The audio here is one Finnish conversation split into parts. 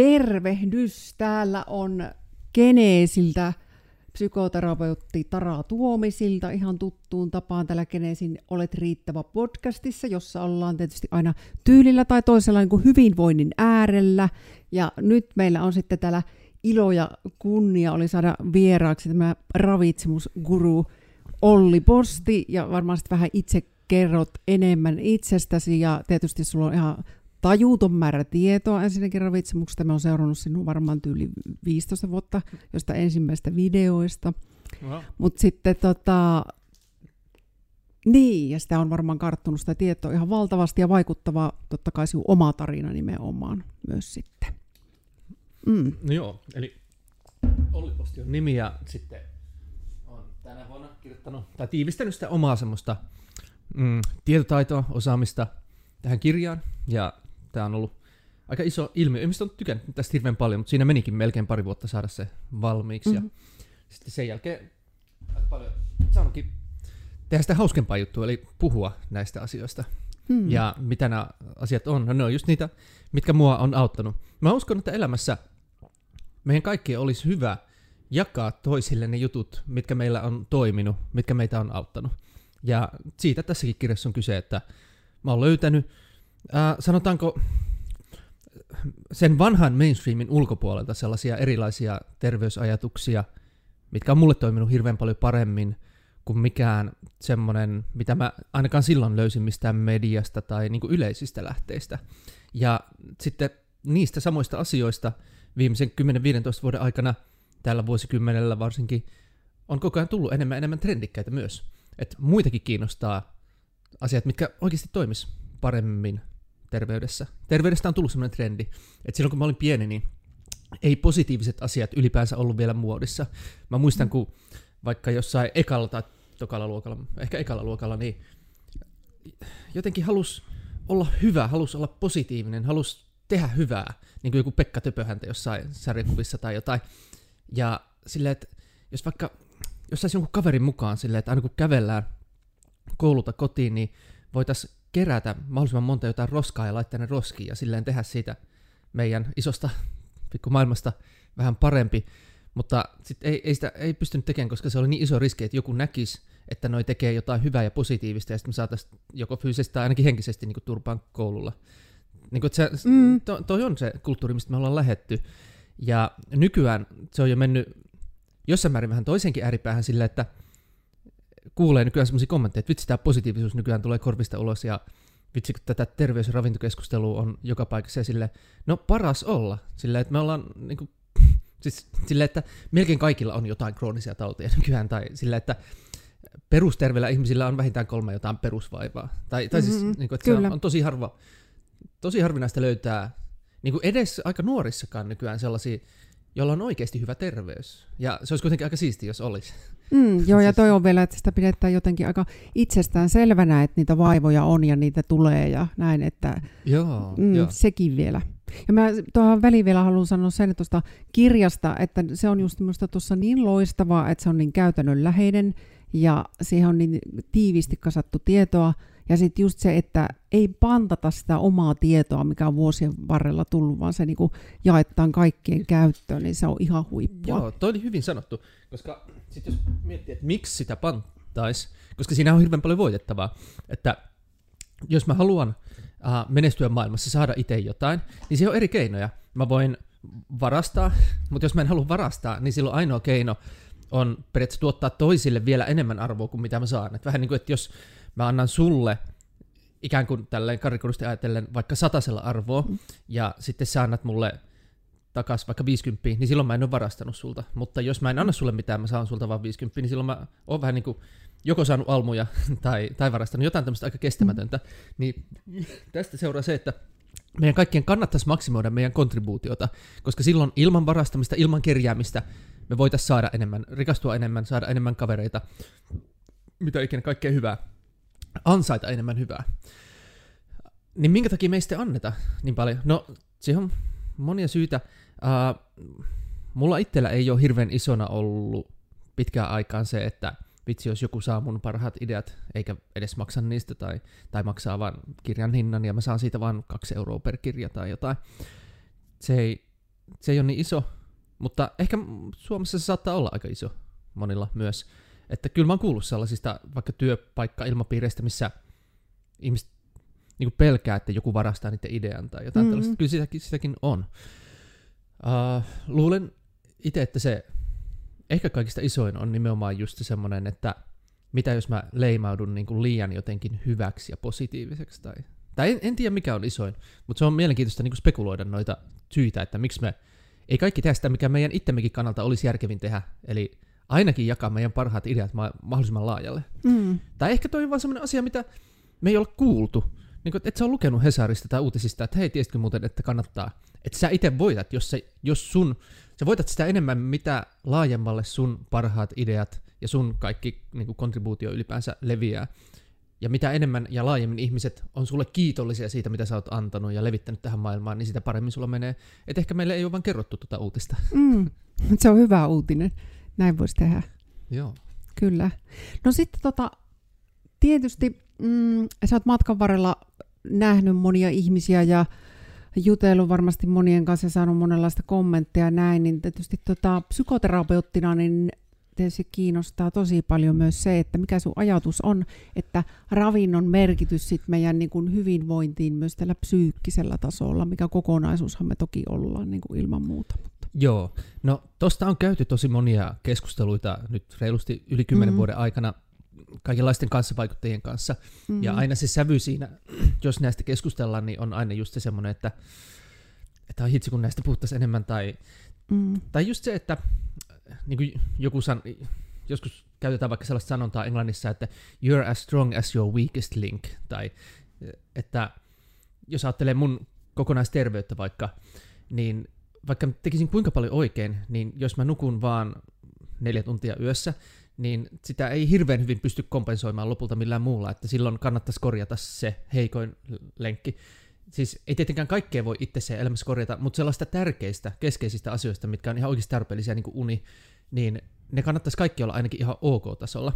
Tervehdys! Täällä on Geneesiltä psykoterapeutti Tara Tuomisilta ihan tuttuun tapaan täällä Geneesin Olet riittävä podcastissa, jossa ollaan tietysti aina tyylillä tai toisella niin kuin hyvinvoinnin äärellä. Ja nyt meillä on sitten täällä ilo ja kunnia oli saada vieraaksi tämä ravitsemusguru Olli Posti ja varmaan sitten vähän itse kerrot enemmän itsestäsi ja tietysti sulla on ihan tajuuton määrä tietoa ensinnäkin ravitsemuksesta. Mä oon seurannut sinua varmaan tyyli 15 vuotta josta ensimmäistä videoista. Mutta sitten tota, niin, ja sitä on varmaan karttunut sitä tietoa ihan valtavasti ja vaikuttava totta kai sinun oma tarina nimenomaan myös sitten. Mm. No joo, eli Olli Posti on nimi ja sitten on tänä vuonna kirjoittanut tai tiivistänyt sitä omaa semmoista mm, tietotaitoa, osaamista tähän kirjaan ja tämä on ollut aika iso ilmiö. Ihmiset on tykännyt tästä hirveän paljon, mutta siinä menikin melkein pari vuotta saada se valmiiksi. Mm-hmm. Ja sitten sen jälkeen aika paljon saanutkin tehdä sitä hauskempaa juttua, eli puhua näistä asioista. Hmm. Ja mitä nämä asiat on? No ne on just niitä, mitkä mua on auttanut. Mä uskon, että elämässä meidän kaikkien olisi hyvä jakaa toisille ne jutut, mitkä meillä on toiminut, mitkä meitä on auttanut. Ja siitä tässäkin kirjassa on kyse, että mä oon löytänyt äh, sanotaanko sen vanhan mainstreamin ulkopuolelta sellaisia erilaisia terveysajatuksia, mitkä on mulle toiminut hirveän paljon paremmin kuin mikään semmoinen, mitä mä ainakaan silloin löysin mistään mediasta tai niin kuin yleisistä lähteistä. Ja sitten niistä samoista asioista viimeisen 10-15 vuoden aikana, tällä vuosikymmenellä varsinkin, on koko ajan tullut enemmän enemmän trendikkäitä myös. Että muitakin kiinnostaa asiat, mitkä oikeasti toimis paremmin terveydessä. Terveydestä on tullut sellainen trendi, että silloin kun mä olin pieni, niin ei positiiviset asiat ylipäänsä ollut vielä muodissa. Mä muistan, kun vaikka jossain ekalla tai tokalla luokalla, ehkä ekalla luokalla, niin jotenkin halus olla hyvä, halus olla positiivinen, halus tehdä hyvää, niin kuin joku Pekka Töpöhäntä jossain sarjakuvissa tai jotain. Ja silleen, että jos vaikka, jos saisi jonkun kaverin mukaan silleen, että aina kun kävellään koululta kotiin, niin voitaisiin kerätä mahdollisimman monta jotain roskaa ja laittaa ne roskiin ja silleen tehdä siitä meidän isosta maailmasta vähän parempi. Mutta sitten ei, ei, sitä ei pystynyt tekemään, koska se oli niin iso riski, että joku näkisi, että noi tekee jotain hyvää ja positiivista, ja sitten me saataisiin joko fyysisesti tai ainakin henkisesti niin turpaan koululla. Niin kuin, se, mm. to, toi on se kulttuuri, mistä me ollaan lähetty. Ja nykyään se on jo mennyt jossain määrin vähän toisenkin ääripäähän sillä, että kuulee nykyään semmoisia kommentteja, että vitsi tämä positiivisuus nykyään tulee korvista ulos ja vitsi kun tätä terveys- ja ravintokeskustelua on joka paikassa ja sille, no paras olla, sillä että me ollaan niin kuin, siis sille, että melkein kaikilla on jotain kroonisia tauteja nykyään tai sillä, että perusterveillä ihmisillä on vähintään kolme jotain perusvaivaa. Tai, tai siis, mm-hmm, siis, niin kuin, että se on, on tosi harva, tosi harvinaista löytää niin kuin edes aika nuorissakaan nykyään sellaisia, jolla on oikeasti hyvä terveys. Ja se olisi kuitenkin aika siisti, jos olisi. Mm, joo, ja toi on vielä, että sitä pidetään jotenkin aika itsestään selvänä, että niitä vaivoja on ja niitä tulee ja näin, että joo, mm, joo. sekin vielä. Ja mä tuohon väliin vielä haluan sanoa sen tuosta kirjasta, että se on just minusta tuossa niin loistavaa, että se on niin käytännönläheinen ja siihen on niin tiiviisti kasattu tietoa, ja sitten just se, että ei pantata sitä omaa tietoa, mikä on vuosien varrella tullut, vaan se niinku jaetaan kaikkien käyttöön, niin se on ihan huippua. Joo, toi oli hyvin sanottu, koska sitten jos miettii, että miksi sitä pantaisi, koska siinä on hirveän paljon voitettavaa, että jos mä haluan äh, menestyä maailmassa, saada itse jotain, niin siihen on eri keinoja. Mä voin varastaa, mutta jos mä en halua varastaa, niin silloin ainoa keino on periaatteessa tuottaa toisille vielä enemmän arvoa kuin mitä mä saan. Et vähän niin kuin, että jos mä annan sulle ikään kuin tälleen karikurusti ajatellen vaikka satasella arvoa, mm. ja sitten sä annat mulle takas vaikka 50, niin silloin mä en ole varastanut sulta. Mutta jos mä en anna sulle mitään, mä saan sulta vaan 50, niin silloin mä oon vähän niin kuin joko saanut almuja tai, tai varastanut jotain tämmöistä aika kestämätöntä. Mm. Niin tästä seuraa se, että meidän kaikkien kannattaisi maksimoida meidän kontribuutiota, koska silloin ilman varastamista, ilman kerjäämistä me voitaisiin saada enemmän, rikastua enemmän, saada enemmän kavereita, mitä ikinä kaikkea hyvää ansaita enemmän hyvää. Niin minkä takia meistä anneta niin paljon? No, se on monia syitä. Uh, mulla itsellä ei ole hirveän isona ollut pitkään aikaan se, että vitsi, jos joku saa mun parhaat ideat, eikä edes maksa niistä, tai, tai maksaa vain kirjan hinnan, ja mä saan siitä vain kaksi euroa per kirja tai jotain. Se ei, se ei ole niin iso, mutta ehkä Suomessa se saattaa olla aika iso monilla myös. Että kyllä mä oon kuullut sellaisista vaikka työpaikka-ilmapiireistä, missä ihmiset niin pelkää, että joku varastaa niiden idean tai jotain mm-hmm. tällaista. Kyllä sitäkin, sitäkin on. Uh, luulen itse, että se ehkä kaikista isoin on nimenomaan just se semmoinen, että mitä jos mä leimaudun niin kuin liian jotenkin hyväksi ja positiiviseksi. Tai, tai en, en tiedä mikä on isoin, mutta se on mielenkiintoista niin kuin spekuloida noita syitä, että miksi me ei kaikki tehdä sitä, mikä meidän itsemmekin kannalta olisi järkevin tehdä. Eli ainakin jakaa meidän parhaat ideat mahdollisimman laajalle. Mm. Tai ehkä toi on vaan semmoinen asia, mitä me ei ole kuultu. Niin kuin, että sä on lukenut Hesarista tai uutisista, että hei, tiesitkö muuten, että kannattaa. Että sä itse voitat, jos, se, jos sun, sä voitat sitä enemmän, mitä laajemmalle sun parhaat ideat ja sun kaikki niin kontribuutio ylipäänsä leviää. Ja mitä enemmän ja laajemmin ihmiset on sulle kiitollisia siitä, mitä sä oot antanut ja levittänyt tähän maailmaan, niin sitä paremmin sulla menee. Et ehkä meille ei ole vaan kerrottu tuota uutista. Mm, se on hyvä uutinen. Näin voisi tehdä. Joo. Kyllä. No sitten tota, tietysti mm, sä oot matkan varrella nähnyt monia ihmisiä ja jutellut varmasti monien kanssa ja saanut monenlaista kommentteja näin, niin tietysti tota, psykoterapeuttina niin tietysti kiinnostaa tosi paljon myös se, että mikä sun ajatus on, että ravinnon merkitys sit meidän niin kuin hyvinvointiin myös tällä psyykkisellä tasolla, mikä kokonaisuushan me toki ollaan niin kuin ilman muuta. Joo, no tosta on käyty tosi monia keskusteluita nyt reilusti yli kymmenen mm-hmm. vuoden aikana kaikenlaisten kanssavaikuttajien kanssa. Mm-hmm. Ja aina se sävy siinä, jos näistä keskustellaan, niin on aina just se semmoinen, että, että hitsi kun näistä puhuttaisiin enemmän. Tai, mm. tai just se, että niin kuin joku san, joskus käytetään vaikka sellaista sanontaa englannissa, että you're as strong as your weakest link. Tai että jos ajattelee mun kokonaisterveyttä vaikka, niin vaikka tekisin kuinka paljon oikein, niin jos mä nukun vaan neljä tuntia yössä, niin sitä ei hirveän hyvin pysty kompensoimaan lopulta millään muulla, että silloin kannattaisi korjata se heikoin lenkki. Siis ei tietenkään kaikkea voi itse se elämässä korjata, mutta sellaista tärkeistä, keskeisistä asioista, mitkä on ihan oikeasti tarpeellisia, niin kuin uni, niin ne kannattaisi kaikki olla ainakin ihan ok-tasolla.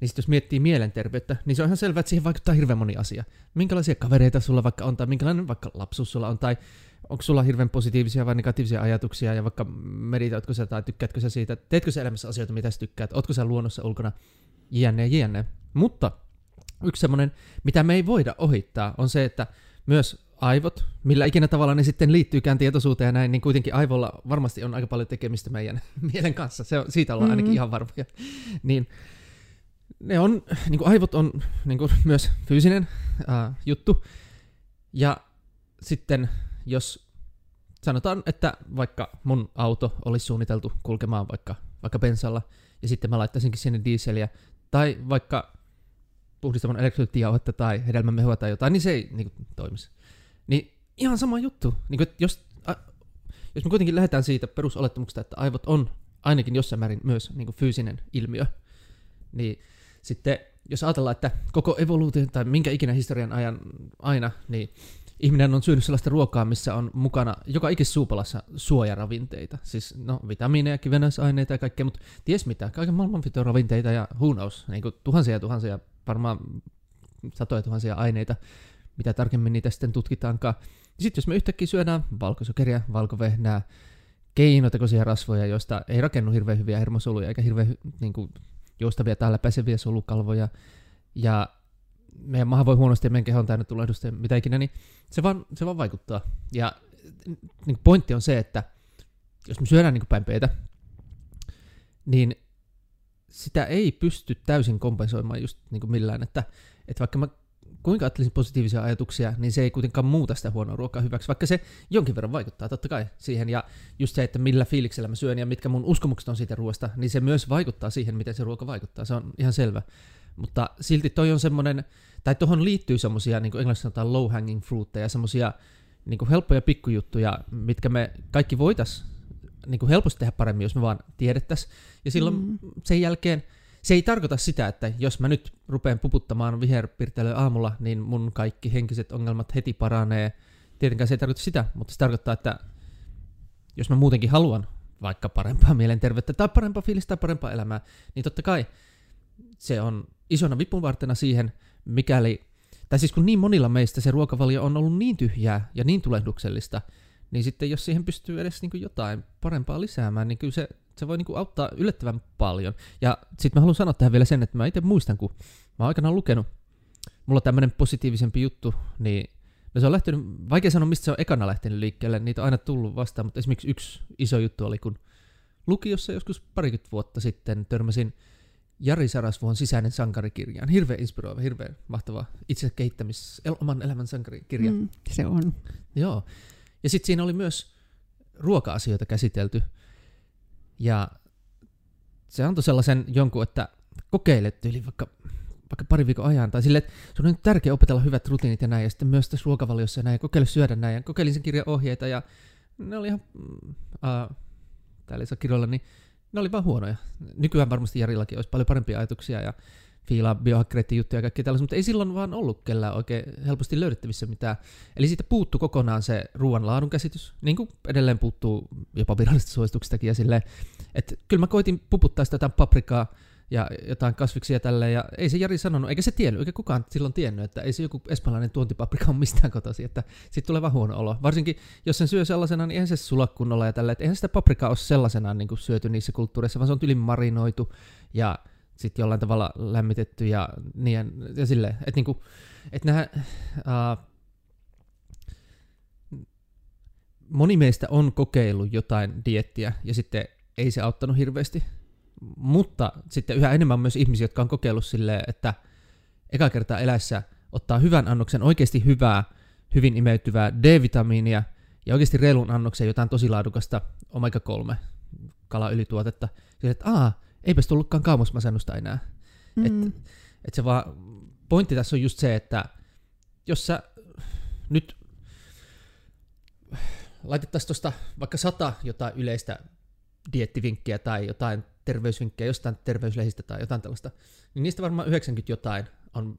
Niin sitten jos miettii mielenterveyttä, niin se on ihan selvää, että siihen vaikuttaa hirveän moni asia. Minkälaisia kavereita sulla vaikka on, tai minkälainen vaikka lapsuus sulla on, tai onko sulla hirveän positiivisia vai negatiivisia ajatuksia, ja vaikka meditoitko sä tai tykkäätkö sä siitä, teetkö sä elämässä asioita, mitä sä tykkäät, ootko sä luonnossa ulkona, jne, jne. Mutta yksi semmoinen, mitä me ei voida ohittaa, on se, että myös aivot, millä ikinä tavalla ne sitten liittyykään tietoisuuteen ja näin, niin kuitenkin aivolla varmasti on aika paljon tekemistä meidän mielen kanssa. Se on, siitä ollaan ainakin mm-hmm. ihan varmoja. Niin ne on, niin kuin aivot on niin kuin myös fyysinen äh, juttu. Ja sitten jos sanotaan, että vaikka mun auto olisi suunniteltu kulkemaan vaikka, vaikka bensalla, ja sitten mä laittaisinkin sinne dieseliä, tai vaikka puhdistamaan elektrolyyttijauhetta tai hedelmämehua tai jotain, niin se ei niin kuin, toimisi. Niin ihan sama juttu. Niin kuin, jos, a, jos me kuitenkin lähdetään siitä perusolettamuksesta, että aivot on ainakin jossain määrin myös niin kuin fyysinen ilmiö, niin sitten jos ajatellaan, että koko evoluutio tai minkä ikinä historian ajan aina, niin ihminen on syönyt sellaista ruokaa, missä on mukana joka ikis suupalassa suojaravinteita. Siis no, vitamiineja, kivennäisaineita ja kaikkea, mutta ties mitä, kaiken maailman ravinteita ja knows, niin kuin tuhansia ja tuhansia, varmaan satoja tuhansia aineita, mitä tarkemmin niitä sitten tutkitaankaan. Sitten jos me yhtäkkiä syödään valkosokeria, valkovehnää, keinotekoisia rasvoja, joista ei rakennu hirveän hyviä hermosoluja eikä hirveän niin kuin, joustavia täällä pääseviä solukalvoja, ja meidän maha voi huonosti ja meidän keho on täynnä tulehdusta ja mitä ikinä, niin se vaan, se vaan vaikuttaa. Ja niin pointti on se, että jos me syödään niin päinpeitä, niin sitä ei pysty täysin kompensoimaan just niin kuin millään, että, että vaikka mä kuinka ajattelisin positiivisia ajatuksia, niin se ei kuitenkaan muuta sitä huonoa ruokaa hyväksi, vaikka se jonkin verran vaikuttaa totta kai siihen. Ja just se, että millä fiiliksellä mä syön ja mitkä mun uskomukset on siitä ruoasta, niin se myös vaikuttaa siihen, miten se ruoka vaikuttaa. Se on ihan selvä. Mutta silti toi on semmoinen, tai tuohon liittyy semmoisia, niin kuin englanniksi sanotaan low hanging fruitteja, semmoisia niin kuin helppoja pikkujuttuja, mitkä me kaikki voitais niin kuin helposti tehdä paremmin, jos me vaan tiedettäisiin. Ja silloin mm. sen jälkeen se ei tarkoita sitä, että jos mä nyt rupean puputtamaan viherpirtelyä aamulla, niin mun kaikki henkiset ongelmat heti paranee. Tietenkään se ei tarkoita sitä, mutta se tarkoittaa, että jos mä muutenkin haluan vaikka parempaa mielenterveyttä tai parempaa fiilistä tai parempaa elämää, niin totta kai se on isona vipunvartena siihen, mikäli, tai siis kun niin monilla meistä se ruokavalio on ollut niin tyhjää ja niin tulehduksellista, niin sitten jos siihen pystyy edes niin jotain parempaa lisäämään, niin kyllä se, se voi niin kuin auttaa yllättävän paljon. Ja sitten mä haluan sanoa tähän vielä sen, että mä itse muistan, kun mä oon aikanaan lukenut, mulla on tämmöinen positiivisempi juttu, niin no se on lähtenyt, vaikea sanoa mistä se on ekana lähtenyt liikkeelle, niitä on aina tullut vastaan, mutta esimerkiksi yksi iso juttu oli, kun lukiossa joskus parikymmentä vuotta sitten törmäsin Jari Sarasvuon sisäinen sankarikirjaan. Hirveän inspiroiva, hirveän mahtava itse kehittämis, oman elämän sankarikirja. Mm, se on. Joo. Ja sitten siinä oli myös ruoka-asioita käsitelty. Ja se antoi sellaisen jonkun, että kokeilet yli vaikka, vaikka pari viikon ajan, tai silleen, että se on nyt tärkeää opetella hyvät rutiinit ja näin, ja sitten myös tässä ruokavaliossa ja näin, ja kokeile syödä näin, ja kokeilin sen kirjan ohjeita, ja ne oli ihan, uh, täällä kirjoilla, niin ne oli vaan huonoja. Nykyään varmasti Jarillakin olisi paljon parempia ajatuksia, ja fiilaa biohakkereiden juttuja ja kaikkea tällaista, mutta ei silloin vaan ollut kellään oikein helposti löydettävissä mitään. Eli siitä puuttu kokonaan se ruoan laadun käsitys, niin kuin edelleen puuttuu jopa virallisista suosituksistakin ja silleen, että kyllä mä koitin puputtaa sitä jotain paprikaa ja jotain kasviksia tälleen, ja ei se Jari sanonut, eikä se tiennyt, eikä kukaan silloin tiennyt, että ei se joku espanjalainen tuontipaprika ole mistään kotoisin, että siitä tulee vähän huono olo. Varsinkin, jos sen syö sellaisena, niin eihän se sula kunnolla ja tälleen, että eihän sitä paprikaa ole sellaisenaan niin syöty niissä kulttuureissa, vaan se on yli marinoitu, ja sitten jollain tavalla lämmitetty ja, niin, ja silleen, että niinku, et nämä, uh, moni meistä on kokeillut jotain diettiä ja sitten ei se auttanut hirveästi, mutta sitten yhä enemmän on myös ihmisiä, jotka on kokeillut silleen, että eka kertaa elässä ottaa hyvän annoksen, oikeasti hyvää, hyvin imeytyvää D-vitamiinia ja oikeasti reilun annoksen jotain tosi laadukasta omega-3 kalaylituotetta. Sille, että aah, eipäs tullutkaan kaamosmasennusta enää. Mm. Et, et se vaan, pointti tässä on just se, että jos sä nyt laitettaisiin tuosta vaikka sata jotain yleistä diettivinkkiä tai jotain terveysvinkkiä jostain terveyslehdistä tai jotain tällaista, niin niistä varmaan 90 jotain on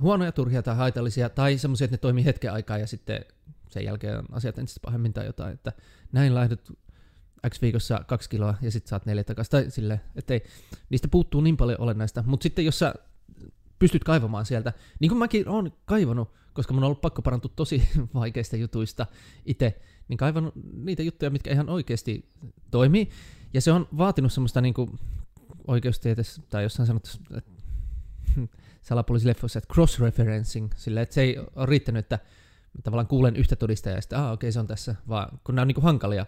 huonoja, turhia tai haitallisia, tai semmoisia, että ne toimii hetken aikaa ja sitten sen jälkeen asiat entistä pahemmin tai jotain, että näin lähdet X viikossa kaksi kiloa ja sitten saat neljä takaisin. Tai sille, ettei, niistä puuttuu niin paljon olennaista. Mutta sitten jos sä pystyt kaivamaan sieltä, niin kuin mäkin olen kaivannut, koska mun on ollut pakko parantua tosi vaikeista jutuista itse, niin kaivannut niitä juttuja, mitkä ihan oikeasti toimii. Ja se on vaatinut semmoista niin kuin oikeustieteessä tai jossain sanottu, että salapoliisileffoissa, että cross-referencing, sillä että se ei ole riittänyt, että tavallaan kuulen yhtä todistajaa ja sitten, ah okei okay, se on tässä, vaan kun nämä on niin kuin hankalia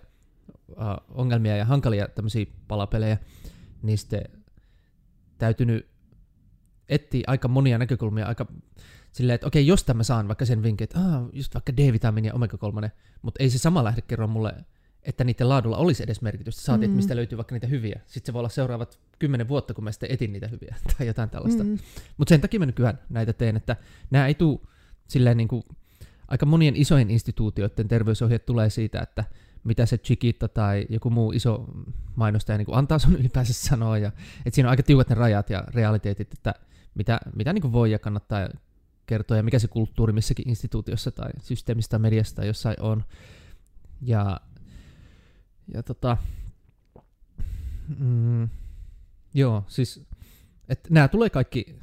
uh, ongelmia ja hankalia tämmöisiä palapelejä, niin sitten täytynyt etsiä aika monia näkökulmia aika silleen, että okei, jos mä saan vaikka sen vinkin, että ah, just vaikka D-vitamiini ja omega-3, mutta ei se sama lähde kerro mulle, että niiden laadulla olisi edes merkitystä. Saatiin, mm-hmm. että mistä löytyy vaikka niitä hyviä. Sitten se voi olla seuraavat kymmenen vuotta, kun mä sitten etin niitä hyviä tai jotain tällaista. Mm-hmm. Mutta sen takia mä nykyään näitä teen, että nämä ei tule silleen niin kuin, aika monien isojen instituutioiden terveysohjeet tulee siitä, että mitä se Chiquita tai joku muu iso mainostaja niin kuin antaa sun ylipäänsä sanoa. Ja, että siinä on aika tiukat ne rajat ja realiteetit, että mitä, mitä niin kuin voi ja kannattaa kertoa ja mikä se kulttuuri missäkin instituutiossa tai systeemistä mediasta tai jossain on. Ja, ja tota, mm, joo, siis että nämä tulee kaikki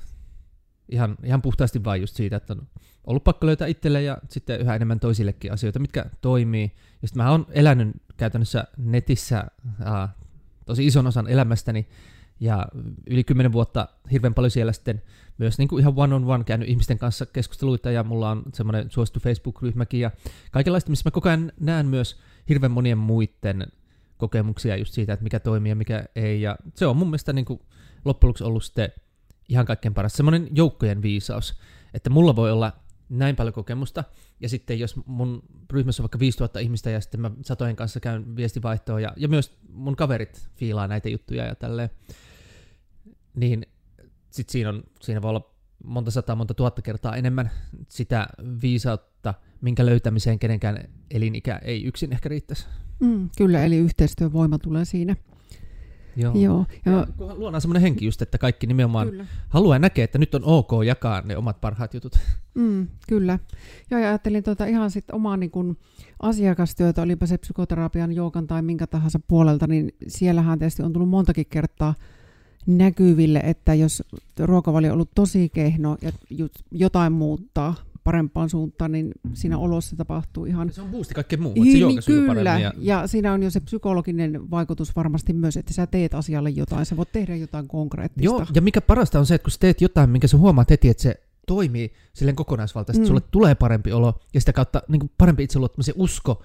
ihan, ihan puhtaasti vain just siitä, että on ollut pakko löytää itselle ja sitten yhä enemmän toisillekin asioita, mitkä toimii. Ja sitten mä oon elänyt käytännössä netissä äh, tosi ison osan elämästäni ja yli kymmenen vuotta hirveän paljon siellä sitten myös niin kuin ihan one-on-one käynyt ihmisten kanssa keskusteluita ja mulla on semmoinen suosittu Facebook-ryhmäkin ja kaikenlaista, missä mä koko ajan näen myös hirveän monien muiden kokemuksia just siitä, että mikä toimii ja mikä ei ja se on mun mielestä niin kuin loppujen lopuksi ollut sitten ihan kaikkein paras. Semmoinen joukkojen viisaus, että mulla voi olla näin paljon kokemusta, ja sitten jos mun ryhmässä on vaikka 5000 ihmistä, ja sitten mä satojen kanssa käyn viestivaihtoa, ja, ja myös mun kaverit fiilaa näitä juttuja ja tälleen, niin sitten siinä, on, siinä voi olla monta sataa, monta tuhatta kertaa enemmän sitä viisautta, minkä löytämiseen kenenkään elinikä ei yksin ehkä riittäisi. Mm, kyllä, eli yhteistyövoima tulee siinä Joo. Joo. Ja, ja luodaan semmoinen henki just, että kaikki nimenomaan kyllä. haluaa ja näkee, että nyt on ok jakaa ne omat parhaat jutut. Mm, kyllä. Joo, ja ajattelin tuota ihan sitten omaa niin kun asiakastyötä, olipa se psykoterapian, joogan tai minkä tahansa puolelta, niin siellähän tietysti on tullut montakin kertaa näkyville, että jos ruokavalio on ollut tosi kehno ja jotain muuttaa parempaan suuntaan, niin siinä olossa tapahtuu ihan... Se on boosti kaikkeen muuhun, että se niin, Kyllä, ja... ja siinä on jo se psykologinen vaikutus varmasti myös, että sä teet asialle jotain, sä voit tehdä jotain konkreettista. Joo, ja mikä parasta on se, että kun sä teet jotain, minkä sä huomaat heti, että se toimii silleen kokonaisvaltaisesti, mm. sulle tulee parempi olo, ja sitä kautta niin parempi itseluottamus ja usko,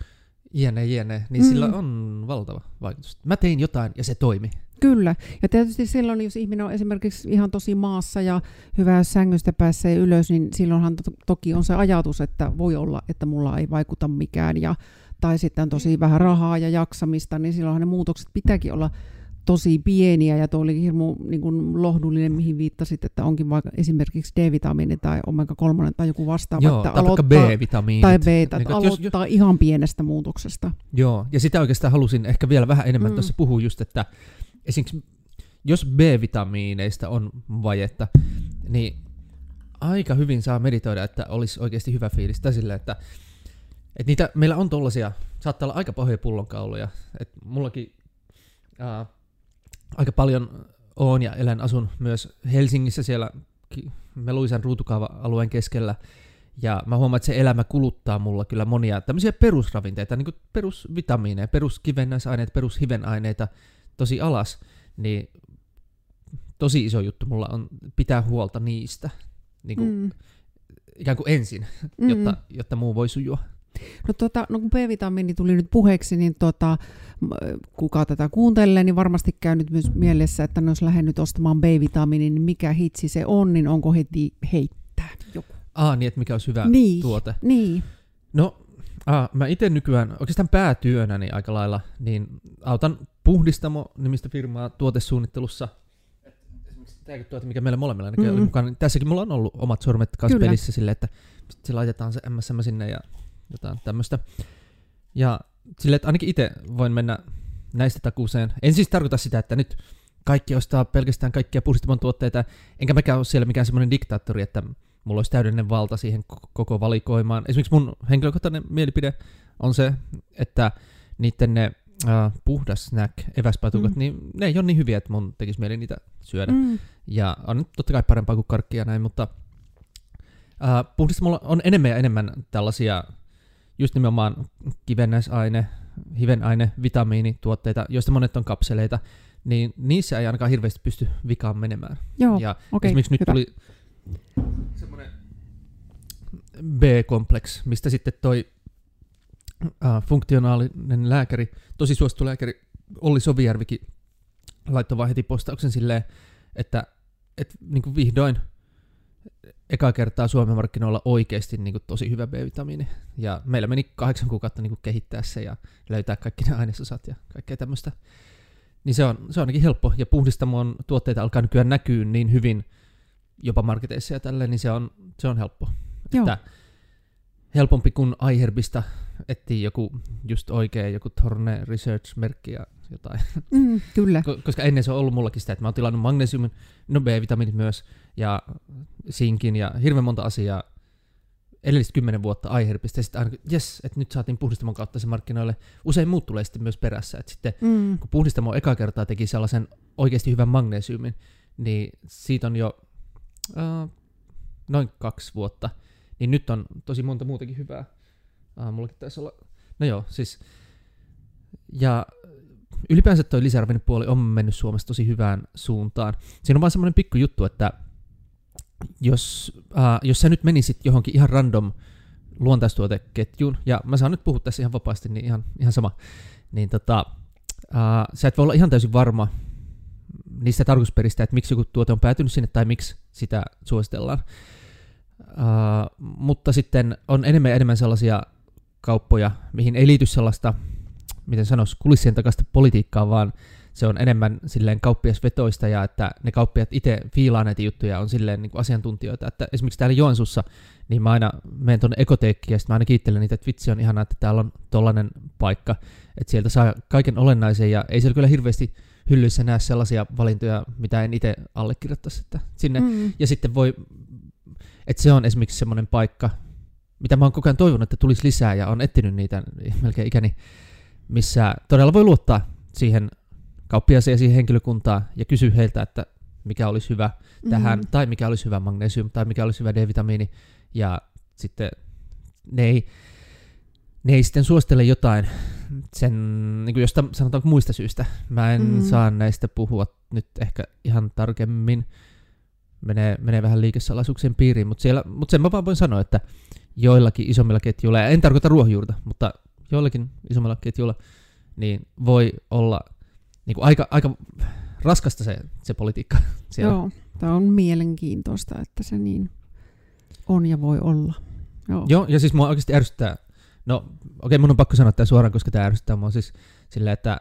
jne, jne, niin mm. sillä on valtava vaikutus. Mä tein jotain, ja se toimi. Kyllä. Ja tietysti silloin, jos ihminen on esimerkiksi ihan tosi maassa ja hyvää sängystä pääsee ylös, niin silloinhan to- toki on se ajatus, että voi olla, että mulla ei vaikuta mikään. Ja, tai sitten tosi vähän rahaa ja jaksamista, niin silloinhan ne muutokset pitääkin olla tosi pieniä, ja tuo oli hirmu niin kuin lohdullinen, mihin viittasit, että onkin vaikka esimerkiksi D-vitamiini tai omega-3 tai joku vastaava. Joo, että tai aloittaa, B-vitamiinit. Tai B, että niin, aloittaa jos, ihan pienestä muutoksesta. Joo, ja sitä oikeastaan halusin ehkä vielä vähän enemmän mm. tuossa puhua just, että esimerkiksi jos B-vitamiineista on vajetta, niin aika hyvin saa meditoida, että olisi oikeasti hyvä fiilis. Tai sille, että, että niitä, meillä on tollasia, saattaa olla aika pahoja pullonkauloja. että mullakin ää, aika paljon on ja elän, asun myös Helsingissä siellä Meluisan ruutukaava-alueen keskellä. Ja mä huomaan, että se elämä kuluttaa mulla kyllä monia tämmöisiä perusravinteita, niin kuin perusvitamiineja, peruskivennäisaineita, perushivenaineita, tosi alas, niin tosi iso juttu mulla on pitää huolta niistä niin kuin, mm. ikään kuin ensin, mm. jotta, jotta muu voi sujua. No, tota, no kun B-vitamiini tuli nyt puheeksi, niin tota, kuka tätä kuuntelee, niin varmasti käy nyt myös mielessä, että jos lähden nyt ostamaan B-vitamiini, niin mikä hitsi se on, niin onko heti heittää joku? Ah, niin että mikä olisi hyvä niin, tuote. Niin. No, ah, mä itse nykyään oikeastaan päätyönäni aika lailla, niin autan Puhdistamo nimistä firmaa tuotesuunnittelussa. Tämäkin tuote, mikä meillä molemmilla mm-hmm. oli mukana, niin tässäkin mulla on ollut omat sormet kanssa Kyllä. pelissä silleen, että se laitetaan se MSM sinne ja jotain tämmöistä. Ja silleen, että ainakin itse voin mennä näistä takuuseen. En siis tarkoita sitä, että nyt kaikki ostaa pelkästään kaikkia puhdistamon tuotteita, enkä mäkään ole siellä mikään semmoinen diktaattori, että mulla olisi täydellinen valta siihen koko valikoimaan. Esimerkiksi mun henkilökohtainen mielipide on se, että niiden ne uh, puhdas snack, eväspatukat, mm. niin ne ei ole niin hyviä, että mun tekisi mieli niitä syödä. Mm. Ja on nyt totta kai parempaa kuin karkkia näin, mutta uh, puhdistamolla on enemmän ja enemmän tällaisia just nimenomaan kivennäisaine, hivenaine, vitamiinituotteita, joista monet on kapseleita, niin niissä ei ainakaan hirveästi pysty vikaan menemään. Joo, ja okay, esimerkiksi nyt hyvä. tuli semmoinen B-kompleks, mistä sitten toi uh, funktionaalinen lääkäri, tosi suosittu lääkäri Olli Sovijärvikin laittoi vaan heti postauksen silleen, että et, niin kuin vihdoin eka kertaa Suomen markkinoilla oikeasti niin kuin tosi hyvä B-vitamiini. Ja meillä meni kahdeksan kuukautta niin kuin kehittää se ja löytää kaikki ne ainesosat ja kaikkea tämmöistä. Niin se on, se on ainakin helppo. Ja puhdistamon tuotteita alkaa nykyään näkyä niin hyvin jopa marketeissa ja tälleen, niin se on, se on helppo. Joo. Että helpompi kuin iHerbista etsiä joku just oikea, joku Torne Research-merkki ja jotain. Mm, kyllä. Koska ennen se on ollut mullakin sitä, että mä oon tilannut magnesiumin, no B-vitamiinit myös, ja sinkin ja hirveän monta asiaa edelliset kymmenen vuotta iHerbistä, ja sitten aina, jes, että nyt saatiin puhdistamon kautta se markkinoille. Usein muut tulee sitten myös perässä, että sitten mm. kun puhdistamo eka kertaa teki sellaisen oikeasti hyvän magnesiumin, niin siitä on jo uh, noin kaksi vuotta – niin nyt on tosi monta muutakin hyvää. Ah, mullakin taisi olla, no joo, siis, ja ylipäänsä toi puoli on mennyt Suomessa tosi hyvään suuntaan. Siinä on vaan semmoinen pikku juttu, että jos, äh, jos sä nyt menisit johonkin ihan random luontaistuoteketjuun, ja mä saan nyt puhua tässä ihan vapaasti, niin ihan, ihan sama, niin tota, äh, sä et voi olla ihan täysin varma niistä tarkoitusperistä, että miksi joku tuote on päätynyt sinne tai miksi sitä suositellaan. Uh, mutta sitten on enemmän ja enemmän sellaisia kauppoja, mihin ei liity sellaista, miten sanoisi, kulissien takasta politiikkaa, vaan se on enemmän silleen kauppiasvetoista ja että ne kauppiat itse fiilaa näitä juttuja, on silleen niin kuin asiantuntijoita. Että esimerkiksi täällä Joensuussa, niin mä aina menen tuonne ekoteekkiin ja sitten mä aina kiittelen niitä, että vitsi on ihanaa, että täällä on tollainen paikka, että sieltä saa kaiken olennaisen ja ei siellä kyllä hirveästi hyllyissä näe sellaisia valintoja, mitä en itse allekirjoittaisi. Että sinne. Mm. Ja sitten voi että se on esimerkiksi semmoinen paikka, mitä mä oon koko ajan toivonut, että tulisi lisää ja on etsinyt niitä melkein ikäni, missä todella voi luottaa siihen siihen henkilökuntaan ja kysyä heiltä, että mikä olisi hyvä tähän, mm-hmm. tai mikä olisi hyvä magnesium, tai mikä olisi hyvä D-vitamiini, ja sitten ne ei, ne ei sitten suostele jotain sen, niin kuin josta sanotaanko muista syistä. Mä en mm. saa näistä puhua nyt ehkä ihan tarkemmin. Menee, menee vähän liikesalaisuuksien piiriin, mutta, siellä, mutta sen mä vaan voin sanoa, että joillakin isommilla ketjuilla, ja en tarkoita ruohonjuurta, mutta joillakin isommilla ketjuilla, niin voi olla niin kuin aika, aika raskasta se, se politiikka siellä. Joo, tämä on mielenkiintoista, että se niin on ja voi olla. Joo, Joo ja siis mua oikeasti ärsyttää, no okei okay, mun on pakko sanoa tämä suoraan, koska tämä ärsyttää mua siis sillä, että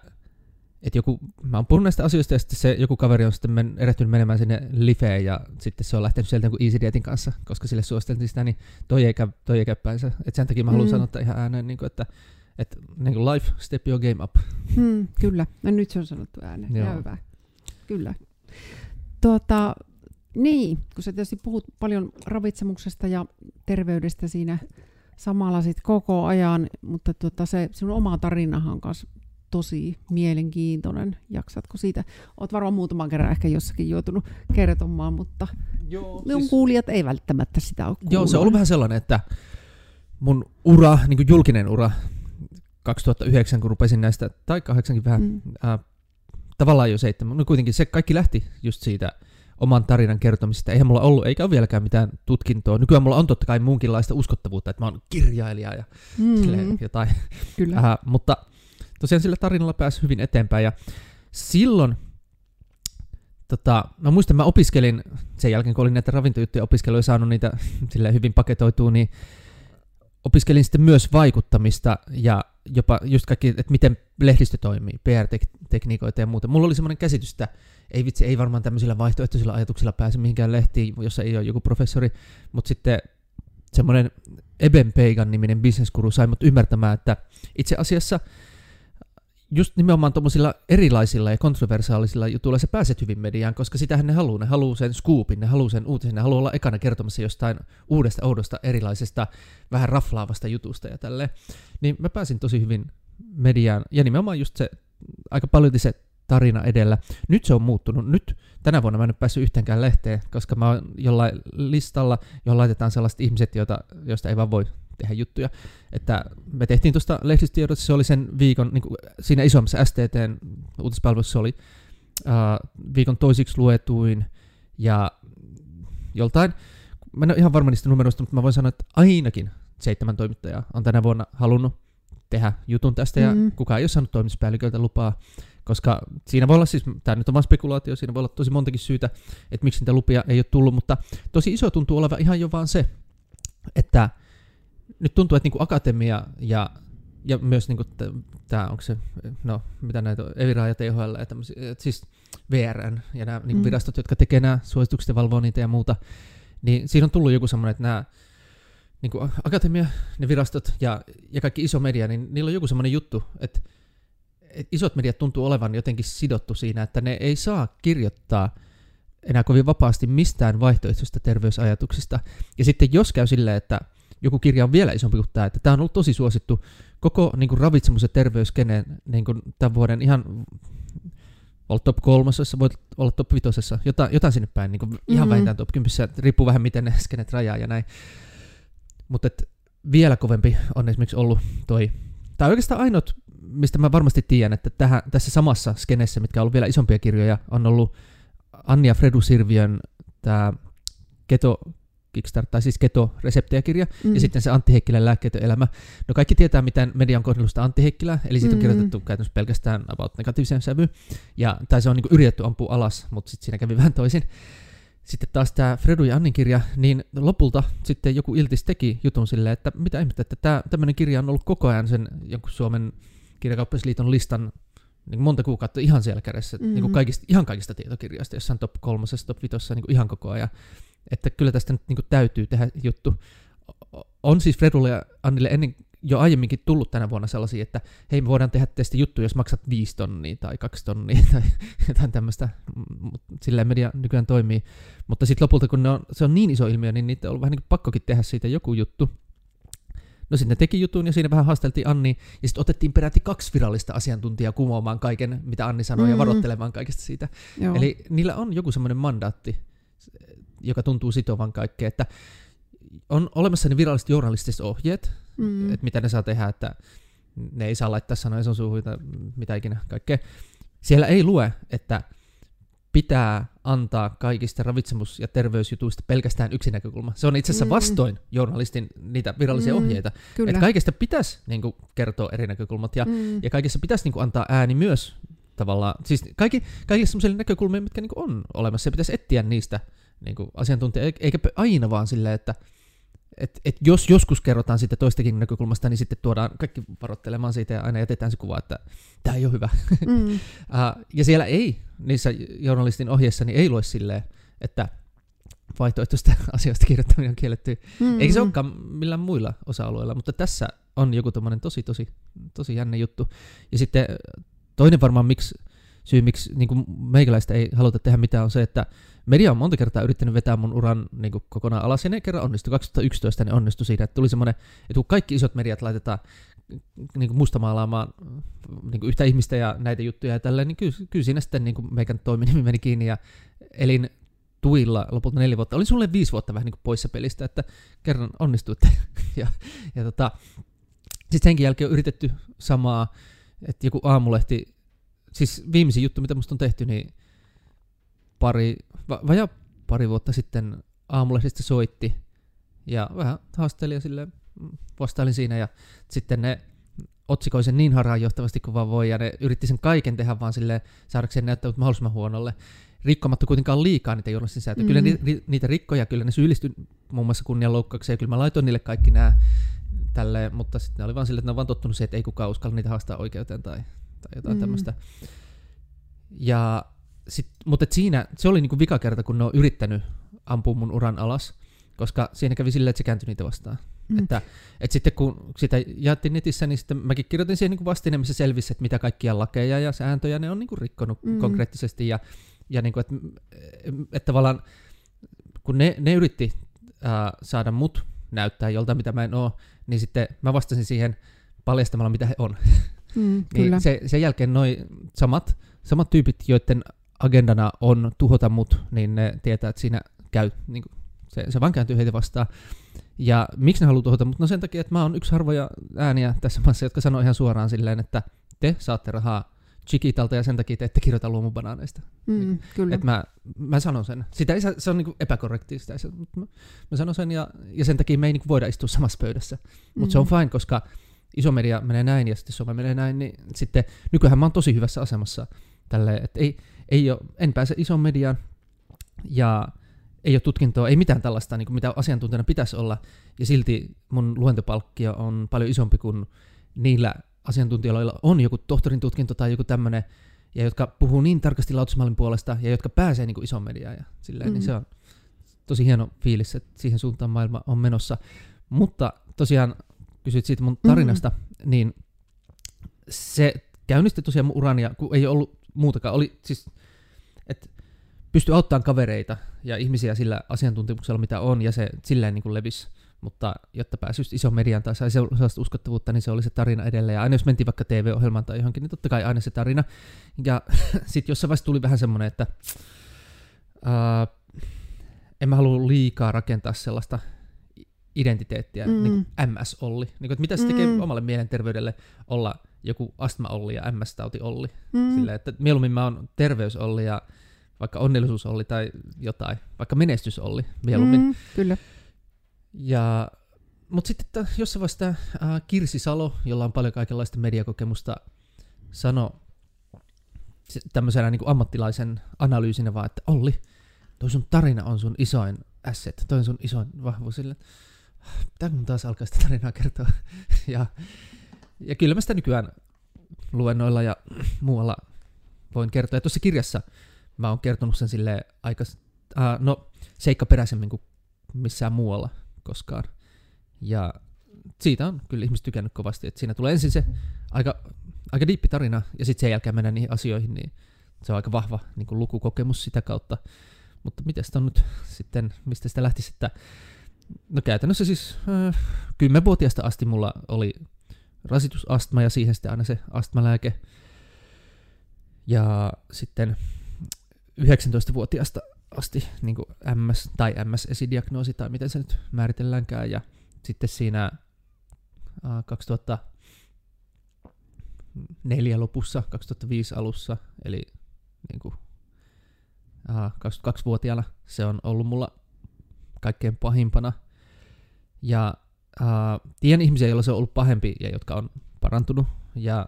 että joku, mä oon puhunut näistä asioista ja sitten se joku kaveri on sitten men, erehtynyt menemään sinne Lifeen ja sitten se on lähtenyt sieltä joku Easy Dietin kanssa, koska sille suositeltiin sitä, niin toi ei käy, toi ei käy päinsä. Et sen takia mä haluan mm. sanoa ihan ääneen, niin kuin, että että niin kuin life, step your game up. Hmm, kyllä, no nyt se on sanottu ääneen. Joo. hyvä. Kyllä. Tuota, niin, kun sä tietysti puhut paljon ravitsemuksesta ja terveydestä siinä samalla sit koko ajan, mutta tuota, se sinun oma tarinahan on myös tosi mielenkiintoinen. Jaksatko siitä? Oot varmaan muutaman kerran ehkä jossakin joutunut kertomaan, mutta Joo, siis... kuulijat ei välttämättä sitä ole kuullut. Joo, se on ollut vähän sellainen, että mun ura, niin kuin julkinen ura, 2009, kun rupesin näistä, tai kahdeksankin vähän, mm. äh, tavallaan jo seitsemän, no kuitenkin se kaikki lähti just siitä oman tarinan kertomisesta. Eihän mulla ollut, eikä ole vieläkään mitään tutkintoa. Nykyään mulla on totta kai muunkinlaista uskottavuutta, että mä oon kirjailija ja mm. jotain. Kyllä. Äh, mutta tosiaan sillä tarinalla pääsi hyvin eteenpäin ja silloin Tota, mä muistan, mä opiskelin sen jälkeen, kun olin näitä ravintojuttuja opiskeluja saanut niitä hyvin paketoitua, niin opiskelin sitten myös vaikuttamista ja jopa just kaikki, että miten lehdistö toimii, PR-tekniikoita ja muuta. Mulla oli semmoinen käsitys, että ei vitsi, ei varmaan tämmöisillä vaihtoehtoisilla ajatuksilla pääse mihinkään lehtiin, jossa ei ole joku professori, mutta sitten semmoinen Eben Peigan niminen bisneskuru sai mut ymmärtämään, että itse asiassa – just nimenomaan tuommoisilla erilaisilla ja kontroversaalisilla jutuilla sä pääset hyvin mediaan, koska sitähän ne haluaa. Ne haluaa sen scoopin, ne haluaa sen uutisen, ne haluaa olla ekana kertomassa jostain uudesta, oudosta, erilaisesta, vähän raflaavasta jutusta ja tälleen. Niin mä pääsin tosi hyvin mediaan, ja nimenomaan just se, aika paljon se tarina edellä. Nyt se on muuttunut. Nyt tänä vuonna mä en ole päässyt yhteenkään lehteen, koska mä oon jollain listalla, johon laitetaan sellaiset ihmiset, joita, joista ei vaan voi tehdä juttuja. Että me tehtiin tuosta lehdistotiedosta, se oli sen viikon, niin kuin siinä isommassa STTn uutispalvelussa oli uh, viikon toisiksi luetuin ja joltain, mä en ole ihan varma niistä numeroista, mutta mä voin sanoa, että ainakin seitsemän toimittajaa on tänä vuonna halunnut tehdä jutun tästä ja mm. kukaan ei ole saanut toimituspäälliköltä lupaa, koska siinä voi olla siis, tämä nyt on vain spekulaatio, siinä voi olla tosi montakin syytä, että miksi niitä lupia ei ole tullut, mutta tosi iso tuntuu olevan ihan jo vaan se, että nyt tuntuu, että niin kuin akatemia ja, ja myös niin tämä, onko se, no mitä näitä on, Evira ja THL ja tämmöisiä, siis VRN ja nämä niin mm. virastot, jotka tekee nämä suositukset ja valvoo niitä ja muuta, niin siinä on tullut joku semmoinen, että nämä niin kuin akatemia, ne virastot ja, ja kaikki iso media, niin niillä on joku semmoinen juttu, että, että isot mediat tuntuu olevan jotenkin sidottu siinä, että ne ei saa kirjoittaa enää kovin vapaasti mistään vaihtoehtoisista terveysajatuksista. Ja sitten jos käy silleen, että joku kirja on vielä isompi kuin tämä, että tämä on ollut tosi suosittu koko niin kuin ravitsemus- ja terveyskeneen niin kuin tämän vuoden ihan olla top kolmosessa, voit olla top vitosessa, jotain, jotain sinne päin, niin kuin mm-hmm. ihan vähintään top kympissä, riippuu vähän miten ne skenet rajaa ja näin. Mutta vielä kovempi on esimerkiksi ollut toi, tai oikeastaan ainut, mistä mä varmasti tiedän, että tähän, tässä samassa skenessä, mitkä on ollut vielä isompia kirjoja, on ollut Anja Fredu Sirviön tämä Keto Kickstart, tai siis keto-reseptejä-kirja, mm. ja sitten se Antti Heikkilän lääkkeetön elämä. No kaikki tietää, miten median kohdellusta Antti Heikkilää, eli siitä on mm. kirjoitettu käytännössä pelkästään about negatiivisen sävy, ja, tai se on niin yritetty ampua alas, mutta sitten siinä kävi vähän toisin. Sitten taas tämä Fredu ja Annin kirja, niin lopulta sitten joku Iltis teki jutun silleen, että mitä ihmettä, että tämä, tämmöinen kirja on ollut koko ajan sen jonkun Suomen kirjakauppasliiton listan niin monta kuukautta ihan siellä kädessä, mm-hmm. niin kaikista, ihan kaikista tietokirjoista, jossain top kolmosessa, top vitossa niin ihan koko ajan. Että kyllä tästä nyt niin kuin täytyy tehdä juttu. On siis Fredulle ja Annille ennen jo aiemminkin tullut tänä vuonna sellaisia, että hei me voidaan tehdä tästä juttu, jos maksat viisi tonnia tai kaksi tonnia tai jotain tämmöistä. Sillä media nykyään toimii. Mutta sitten lopulta, kun ne on, se on niin iso ilmiö, niin niitä on ollut vähän niin kuin pakkokin tehdä siitä joku juttu. No sitten ne teki jutun ja siinä vähän haasteltiin Anni ja sitten otettiin peräti kaksi virallista asiantuntijaa kumoamaan kaiken, mitä Anni sanoi mm. ja varoittelemaan kaikesta siitä. Joo. Eli niillä on joku semmoinen mandaatti joka tuntuu sitovan kaikkea. Että on olemassa ne viralliset journalistiset ohjeet, mm. että mitä ne saa tehdä, että ne ei saa laittaa sanoja sun suuhun mitä ikinä kaikkea. Siellä ei lue, että pitää antaa kaikista ravitsemus- ja terveysjutuista pelkästään yksi näkökulma. Se on itse asiassa mm. vastoin journalistin niitä virallisia mm, ohjeita. Että kaikesta pitäisi niin kuin, kertoa eri näkökulmat ja, mm. ja kaikessa pitäisi niin kuin, antaa ääni myös tavallaan, siis kaikki, kaikissa sellaisille näkökulmia, mitkä niin kuin, on olemassa, ja pitäisi etsiä niistä niin kuin, asiantuntija, eikä aina vaan silleen, että et, et jos joskus kerrotaan sitten toistakin näkökulmasta, niin sitten tuodaan kaikki varoittelemaan siitä ja aina jätetään se kuva, että tämä ei ole hyvä. Mm. uh, ja siellä ei, niissä journalistin ohjeissa, niin ei lue silleen, että vaihtoehtoista asioista kirjoittaminen on kielletty. Mm-hmm. Eikä se olekaan millään muilla osa-alueilla, mutta tässä on joku tommonen tosi, tosi, tosi jänne juttu. Ja sitten toinen varmaan miksi, syy, miksi niin kuin meikäläistä ei haluta tehdä mitään, on se, että media on monta kertaa yrittänyt vetää mun uran niin kuin kokonaan alas, ja ne kerran onnistui. 2011 ne onnistui siinä, että tuli semmoinen, että kun kaikki isot mediat laitetaan niin kuin mustamaalaamaan niin kuin yhtä ihmistä ja näitä juttuja ja tälleen, niin kyllä, kyllä siinä sitten niin kuin meikän toiminimi meni kiinni ja elin tuilla lopulta neljä vuotta. Oli sulle viisi vuotta vähän niin kuin poissa pelistä, että kerran onnistuitte. ja, ja tota, sitten senkin jälkeen on yritetty samaa, että joku aamulehti, siis viimeisin juttu, mitä musta on tehty, niin pari, va, vajaa pari vuotta sitten aamulehdistä soitti ja vähän haasteli ja silleen vastailin siinä ja sitten ne otsikoi sen niin harhaanjohtavasti kuin vaan voi ja ne yritti sen kaiken tehdä vaan silleen saadakseen näyttää mahdollisimman huonolle rikkomatta kuitenkaan liikaa niitä journalistin sääntöjä. Mm-hmm. Kyllä ni, niitä rikkoja, kyllä ne syyllistyi muun muassa kunnianloukkaukseen, ja kyllä mä laitoin niille kaikki nämä tälleen, mutta sitten ne oli vaan silleen, että ne on vaan tottunut siihen, että ei kukaan uskalla niitä haastaa oikeuteen tai, tai jotain mm-hmm. tämmöistä. Ja sit, mutta siinä, se oli niinku vika kerta, kun ne on yrittänyt ampua mun uran alas, koska siinä kävi silleen, että se kääntyi niitä vastaan. Mm. Että, että sitten kun sitä jaettiin netissä, niin sitten mäkin kirjoitin siihen niin vastine, missä selvisi, että mitä kaikkia lakeja ja sääntöjä ne on niin kuin rikkonut mm. konkreettisesti. Ja, ja niin kuin, että, että tavallaan kun ne, ne yritti äh, saada mut näyttää jolta, mitä mä en oo, niin sitten mä vastasin siihen paljastamalla, mitä he on. Mm, niin se, sen jälkeen noi samat, samat tyypit, joiden agendana on tuhota mut, niin ne tietää, että siinä käy, niin kuin, se, se vaan kääntyy heitä vastaan. Ja miksi ne haluaa tuhota? Mutta no sen takia, että mä oon yksi harvoja ääniä tässä maassa, jotka sanoo ihan suoraan silleen, että te saatte rahaa Chiquitalta ja sen takia te ette kirjoita luomubanaaneista. Mm, niin, kyllä. Että mä, mä sanon sen. Sitä ei, se on epäkorrekti, sitä ei, mutta mä, mä sanon sen ja, ja sen takia me ei niinku voida istua samassa pöydässä. Mutta mm. se on mm. fine, koska iso media menee näin ja sitten some menee näin, niin sitten nykyään mä oon tosi hyvässä asemassa tälle, että ei, ei ole, en pääse ison mediaan ja ei ole tutkintoa, ei mitään tällaista, niin kuin mitä asiantuntijana pitäisi olla, ja silti mun luentopalkkio on paljon isompi kuin niillä asiantuntijoilla, joilla on joku tohtorin tutkinto tai joku tämmöinen, ja jotka puhuu niin tarkasti lautasmallin puolesta, ja jotka pääsee niin kuin ison mediaan, ja silleen, mm. niin se on tosi hieno fiilis, että siihen suuntaan maailma on menossa. Mutta tosiaan kysyit siitä mun tarinasta, mm. niin se käynnisti tosiaan mun urani, kun ei ollut muutakaan. Oli siis, että pystyi auttamaan kavereita ja ihmisiä sillä asiantuntemuksella, mitä on, ja se silleen niin kuin levisi. Mutta jotta pääsisi iso median tai sai sellaista uskottavuutta, niin se oli se tarina edelleen. Ja aina jos mentiin vaikka TV-ohjelmaan tai johonkin, niin totta kai aina se tarina. Ja sitten jossain vaiheessa tuli vähän semmoinen, että uh, en mä halua liikaa rakentaa sellaista identiteettiä, mm. niin kuin MS-Olli. Niin kuin, että mitä se tekee mm. omalle mielenterveydelle olla joku astma-Olli ja MS-tauti-Olli. Mm. Silleen, että mieluummin mä oon terveys-Olli ja vaikka onnellisuus-Olli tai jotain, vaikka menestys-Olli mieluummin. Mm, kyllä. Ja, mutta sitten että jossain vaiheessa tämä äh, Kirsi Salo, jolla on paljon kaikenlaista mediakokemusta, sanoi tämmöisenä niin kuin ammattilaisen analyysinä vaan, että Olli, toi sun tarina on sun isoin asset, toi on sun isoin vahvuus. Sille, pitääkö mun taas alkaa sitä tarinaa kertoa? ja, ja kyllä mä sitä nykyään luennoilla ja muualla voin kertoa. Ja tuossa kirjassa mä oon kertonut sen sille aika, äh, no seikkaperäisemmin kuin missään muualla koskaan. Ja siitä on kyllä ihmiset tykännyt kovasti, että siinä tulee ensin se aika, aika diippi tarina, ja sitten sen jälkeen mennään niihin asioihin, niin se on aika vahva niin kuin lukukokemus sitä kautta. Mutta miten on nyt sitten, mistä sitä lähtisi, että no käytännössä siis äh, asti mulla oli rasitusastma ja siihen sitten aina se astmalääke. Ja sitten 19-vuotiaasta asti niin MS tai MS-esidiagnoosi tai miten se nyt määritelläänkään. Ja sitten siinä äh, 2004 lopussa, 2005 alussa, eli niin kuin, äh, 22-vuotiaana se on ollut mulla kaikkein pahimpana. Ja äh, tiedän ihmisiä, joilla se on ollut pahempi ja jotka on parantunut. Ja,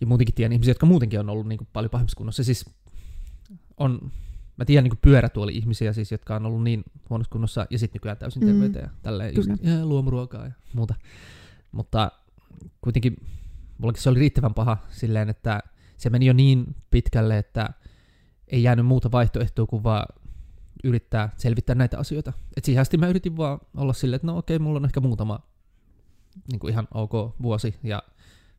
ja muutenkin tiedän ihmisiä, jotka muutenkin on ollut niin kuin paljon pahemmassa kunnossa. Se siis on mä tiedän niin pyörätuoli-ihmisiä siis, jotka on ollut niin huonossa kunnossa ja sitten nykyään täysin mm. terveitä ja tälleen just, ja luomuruokaa ja muuta. Mutta kuitenkin mullakin se oli riittävän paha silleen, että se meni jo niin pitkälle, että ei jäänyt muuta vaihtoehtoa kuin vaan yrittää selvittää näitä asioita. Et siihen asti mä yritin vaan olla silleen, että no okei, mulla on ehkä muutama niin kuin ihan ok vuosi ja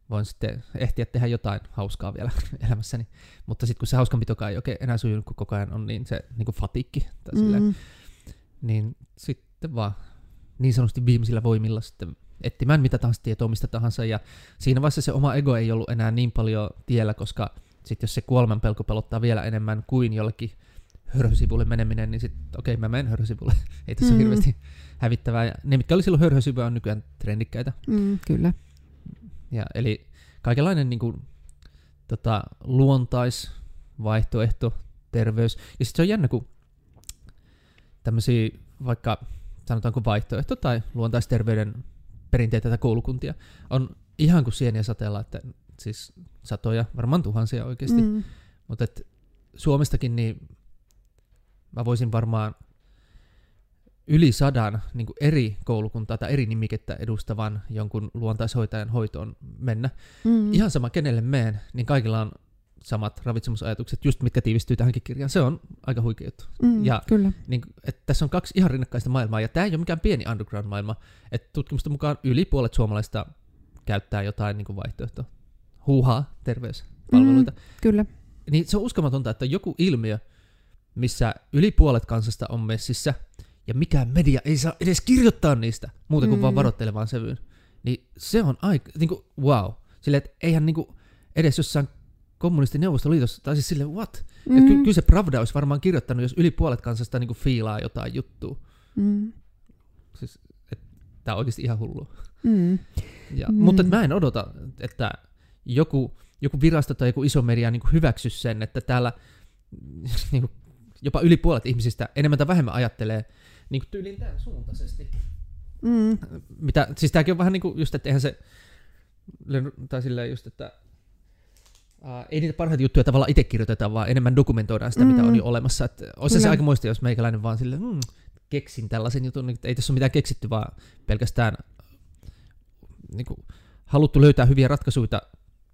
voin sitten ehtiä tehdä jotain hauskaa vielä elämässäni. Mutta sitten kun se hauskanpitokaan ei oikein enää sujunut, kun koko ajan on niin se niin kuin fatikki, tai mm. silleen, niin sitten vaan niin sanotusti viimeisillä voimilla sitten etsimään mitä tahansa tietoa mistä tahansa. Ja siinä vaiheessa se oma ego ei ollut enää niin paljon tiellä, koska sitten jos se kuoleman pelko pelottaa vielä enemmän kuin jollekin hörhösivulle meneminen, niin sitten okei, okay, mä menen hörhösivulle. ei tässä mm. ole hirveästi hävittävää. Ja ne, mitkä oli silloin hörhösivuja, on nykyään trendikkäitä. Mm, kyllä. Ja, eli kaikenlainen niin kuin, tota, luontaisvaihtoehto, terveys. Ja sitten se on jännä, kun tämmöisiä vaikka sanotaanko vaihtoehto tai luontaisterveyden perinteitä tai koulukuntia on ihan kuin sieniä sateella, että siis satoja, varmaan tuhansia oikeasti. Mm. Mutta Suomestakin niin mä voisin varmaan yli sadan niin eri koulukuntaa tai eri nimikettä edustavan jonkun luontaishoitajan hoitoon mennä. Mm. Ihan sama kenelle meen, niin kaikilla on samat ravitsemusajatukset, just mitkä tiivistyy tähänkin kirjaan. Se on aika huikea juttu. Mm, ja kyllä. Niin, että tässä on kaksi ihan rinnakkaista maailmaa, ja tämä ei ole mikään pieni underground-maailma. Että tutkimusten mukaan yli puolet suomalaista käyttää jotain niin kuin vaihtoehtoa. Huuhaa terveyspalveluita. Mm, kyllä. Niin se on uskomatonta, että joku ilmiö, missä yli puolet kansasta on messissä, ja mikään media ei saa edes kirjoittaa niistä muuta kuin mm. vaan varoittelevaan sävyyn. Niin se on aika, niin kuin, wow. Silleen, että eihän niin kuin, edes jossain kommunistin neuvostoliitossa, tai siis silleen, what? Mm. Että ky- kyllä se Pravda olisi varmaan kirjoittanut, jos yli puolet kansasta niin kuin fiilaa jotain juttua. Mm. Siis, tämä on oikeasti ihan hullu. Mm. Ja, mm. Mutta mä en odota, että joku, joku virasto tai joku iso media niin hyväksy sen, että täällä niin kuin, jopa yli puolet ihmisistä enemmän tai vähemmän ajattelee niin kuin tyyliin tämän suuntaisesti. Mm. Mitä, siis tämäkin on vähän niin kuin just, että eihän se, tai silleen just, että Uh, ei niitä parhaita juttuja tavallaan itse kirjoiteta, vaan enemmän dokumentoidaan sitä, mm. mitä on jo olemassa. Että olisi se aika muista, jos meikäläinen vaan silleen, mm, keksin tällaisen jutun, niin ei tässä ole mitään keksitty, vaan pelkästään niin kuin, haluttu löytää hyviä ratkaisuja,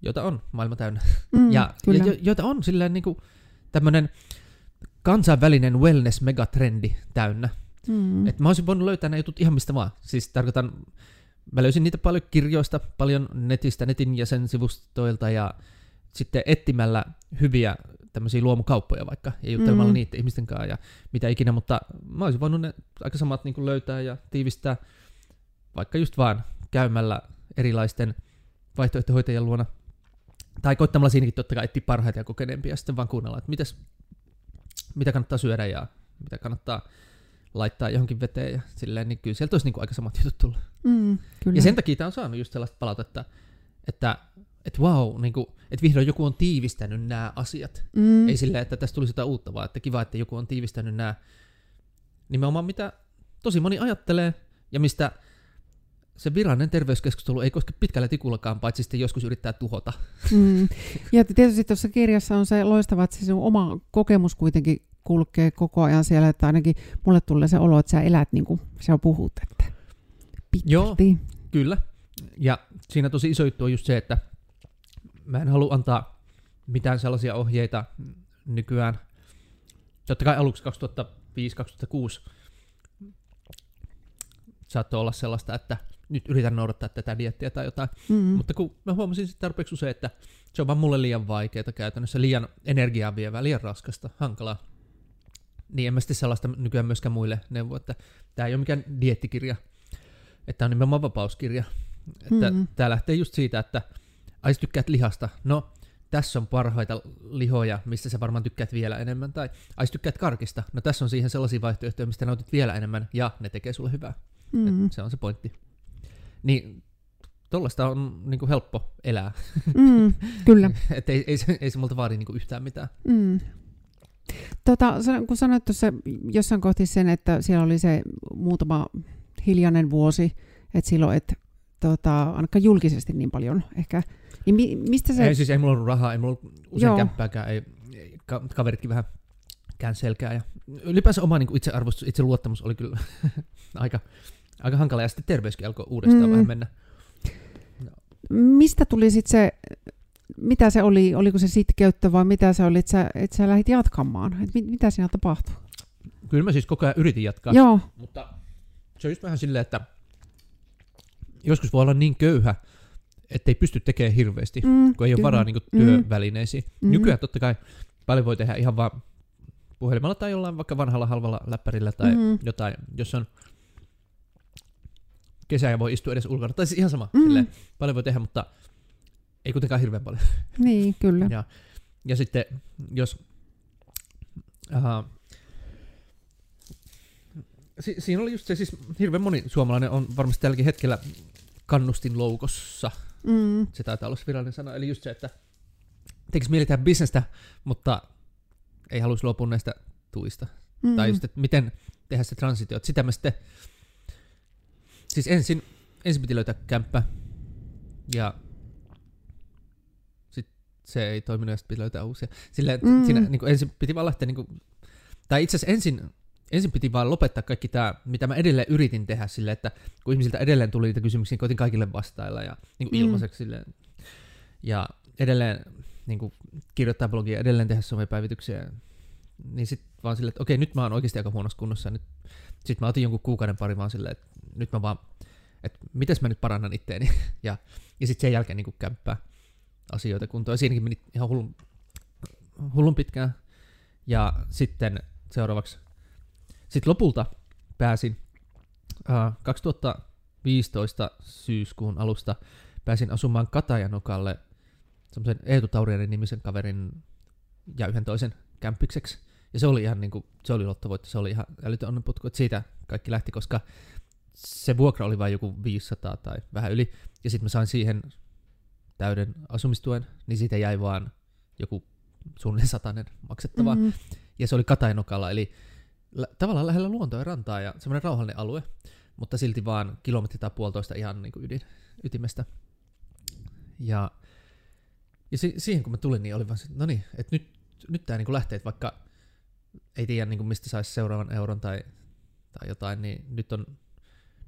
joita on maailma täynnä. Mm, ja, ja jo, joita on silleen niin kuin, tämmöinen kansainvälinen wellness-megatrendi täynnä. Mm. Et mä olisin voinut löytää nämä jutut ihan mistä vaan. Siis tarkoitan, mä löysin niitä paljon kirjoista, paljon netistä, netin ja sen sivustoilta ja sitten etsimällä hyviä tämmöisiä luomukauppoja vaikka ja juttelemalla mm. niiden ihmisten kanssa ja mitä ikinä, mutta mä olisin voinut ne aika samat niin kuin löytää ja tiivistää vaikka just vaan käymällä erilaisten vaihtoehtohoitajien luona tai koittamalla siinäkin totta kai etsiä parhaita ja kokeneempia ja sitten vaan kuunnella, että mites, mitä kannattaa syödä ja mitä kannattaa laittaa johonkin veteen ja silleen, niin kyllä sieltä olisi niin kuin aika samat jutut tullut. Mm, kyllä. Ja sen takia tämä on saanut just sellaista palautetta, että että wow, niin kuin, että vihdoin joku on tiivistänyt nämä asiat. Mm. Ei silleen, että tästä tulisi jotain uutta, vaan että kiva, että joku on tiivistänyt nämä nimenomaan mitä tosi moni ajattelee ja mistä se virallinen terveyskeskustelu ei koske pitkällä tikullakaan, paitsi sitten joskus yrittää tuhota. Mm. Ja tietysti tuossa kirjassa on se loistava, että se sun oma kokemus kuitenkin kulkee koko ajan siellä, että ainakin mulle tulee se olo, että sä elät niin kuin sä puhut, että pitkälti. Joo, kyllä. Ja siinä tosi iso juttu on just se, että mä en halua antaa mitään sellaisia ohjeita nykyään. Totta kai aluksi 2005-2006 saattoi olla sellaista, että nyt yritän noudattaa tätä diettiä tai jotain. Mm-hmm. Mutta kun mä huomasin sitten tarpeeksi usein, että se on vaan mulle liian vaikeaa käytännössä, liian energiaa vievää, liian raskasta, hankalaa. Niin en mä sitten sellaista nykyään myöskään muille neuvo, että tämä ei ole mikään diettikirja, että tämä on nimenomaan vapauskirja. Että mm-hmm. tämä lähtee just siitä, että ai tykkäät lihasta. No, tässä on parhaita lihoja, mistä sä varmaan tykkäät vielä enemmän, tai ai tykkäät karkista, no tässä on siihen sellaisia vaihtoehtoja, mistä nautit vielä enemmän, ja ne tekee sulle hyvää. Mm. se on se pointti. Niin Tuollaista on niin kuin helppo elää. Mm, kyllä. Et ei, ei, ei se multa vaadi niin kuin yhtään mitään. Mm. Tota, kun sanoit tuossa jossain kohti sen, että siellä oli se muutama hiljainen vuosi, että silloin et tota, ainakaan julkisesti niin paljon ehkä. Niin mi, mistä se... Ei siis ei mulla ollut rahaa, ei mulla ollut usein Joo. kämppääkään, ei, ka- kaveritkin vähän kään selkää. Ja ylipäänsä oma niin itsearvostus, itseluottamus oli kyllä aika, aika hankala, ja sitten terveyskin alkoi uudestaan mm. vähän mennä. Mistä tuli sitten se, mitä se oli, oliko se sitkeyttä vai mitä se oli, että sä, et sä lähdit jatkamaan? Et mit, mitä siinä tapahtui? Kyllä mä siis koko ajan yritin jatkaa. Joo. Mutta se on just vähän silleen, että joskus voi olla niin köyhä, että ei pysty tekemään hirveästi, mm, kun ei ole varaa niin kuin, työvälineisiin. Mm. Nykyään totta kai paljon voi tehdä ihan vaan puhelimella tai jollain vaikka vanhalla halvalla läppärillä tai mm. jotain, jos on kesä ja voi istua edes ulkona. Tai siis ihan sama, mm. silleen, paljon voi tehdä, mutta ei kuitenkaan hirveän paljon. Niin, kyllä. ja, ja sitten jos... Uh, si, siinä oli just se, siis hirveän moni suomalainen on varmasti tälläkin hetkellä kannustin loukossa. Mm. Se taitaa olla se virallinen sana. Eli just se, että tekisi mieli tehdä bisnestä, mutta ei haluaisi luopua näistä tuista. Mm. Tai just, että miten tehdä se transitio. Sitä mä sitten Siis ensin, ensin piti löytää kämppä, ja sit se ei toiminut, ja sitten piti löytää uusia. Silleen, mm. siinä niin kuin ensin piti vaan lähteä, niin kuin, tai itse asiassa ensin, ensin piti vaan lopettaa kaikki tämä, mitä mä edelleen yritin tehdä sille, että kun ihmisiltä edelleen tuli niitä kysymyksiä, niin koitin kaikille vastailla ja niin kuin mm. ilmaiseksi silleen. Ja edelleen niin kuin, kirjoittaa blogia, edelleen tehdä somepäivityksiä. Niin sitten vaan silleen, että okei, nyt mä oon oikeasti aika huonossa kunnossa. Nyt, sitten mä otin jonkun kuukauden pari vaan silleen, että nyt mä vaan, että mites mä nyt parannan itteeni. ja, ja sitten sen jälkeen niin kämppää asioita kuntoon. Siinäkin meni ihan hullun, hullun pitkään. Ja sitten seuraavaksi, sitten lopulta pääsin uh, 2015 syyskuun alusta pääsin asumaan Katajanokalle semmoisen Eetu Taurianin nimisen kaverin ja yhden toisen kämppikseksi. Ja se oli ihan niin kuin, se oli lottovoitto, se oli ihan älytön onnenputku, että siitä kaikki lähti, koska se vuokra oli vain joku 500 tai vähän yli, ja sitten mä sain siihen täyden asumistuen, niin siitä jäi vaan joku suunnilleen satainen maksettava. Mm-hmm. Ja se oli Katainokalla, eli lä- tavallaan lähellä luontoa ja rantaa ja semmoinen rauhallinen alue, mutta silti vaan kilometri tai puolitoista ihan niin kuin ydin, ytimestä. Ja, ja si- siihen kun mä tulin, niin oli vaan se, no niin, että nyt, nyt tämä niin lähtee, että vaikka ei tiedä niin kuin mistä saisi seuraavan euron tai, tai jotain, niin nyt on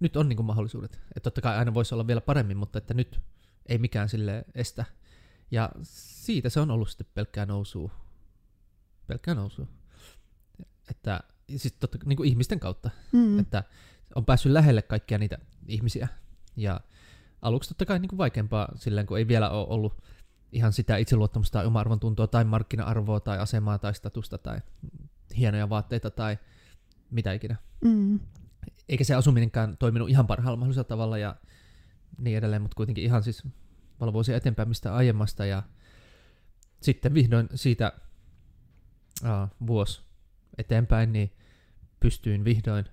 nyt on niin kuin mahdollisuudet. Että totta kai aina voisi olla vielä paremmin, mutta että nyt ei mikään sille estä. Ja siitä se on ollut sitten pelkkää nousua. Pelkkää nousua. Että siis totta, niin kuin ihmisten kautta. Mm. Että on päässyt lähelle kaikkia niitä ihmisiä. Ja aluksi totta kai niin kuin vaikeampaa silleen, kun ei vielä ole ollut ihan sitä itseluottamusta tai oma arvon tuntua tai markkina-arvoa tai asemaa tai statusta tai hienoja vaatteita tai mitä ikinä. Mm eikä se asuminenkään toiminut ihan parhaalla mahdollisella tavalla ja niin edelleen, mutta kuitenkin ihan siis vuosia eteenpäin mistä aiemmasta ja sitten vihdoin siitä uh, vuosi eteenpäin, niin pystyin vihdoin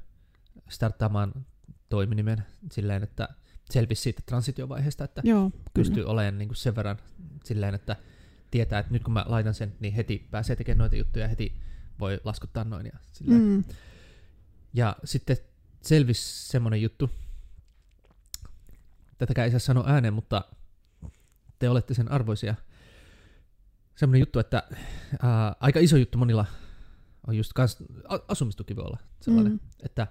starttaamaan toiminimen silleen, että selvisi siitä transitiovaiheesta, että Joo, pystyy olemaan niin kuin sen verran silleen, että tietää, että nyt kun mä laitan sen, niin heti pääsee tekemään noita juttuja, heti voi laskuttaa noin. Ja, silleen. Mm. ja sitten selvisi semmonen juttu, tätäkään ei saa sanoa ääneen, mutta te olette sen arvoisia. Semmoinen juttu, että ää, aika iso juttu monilla on just kans, asumistuki voi olla sellainen, mm. että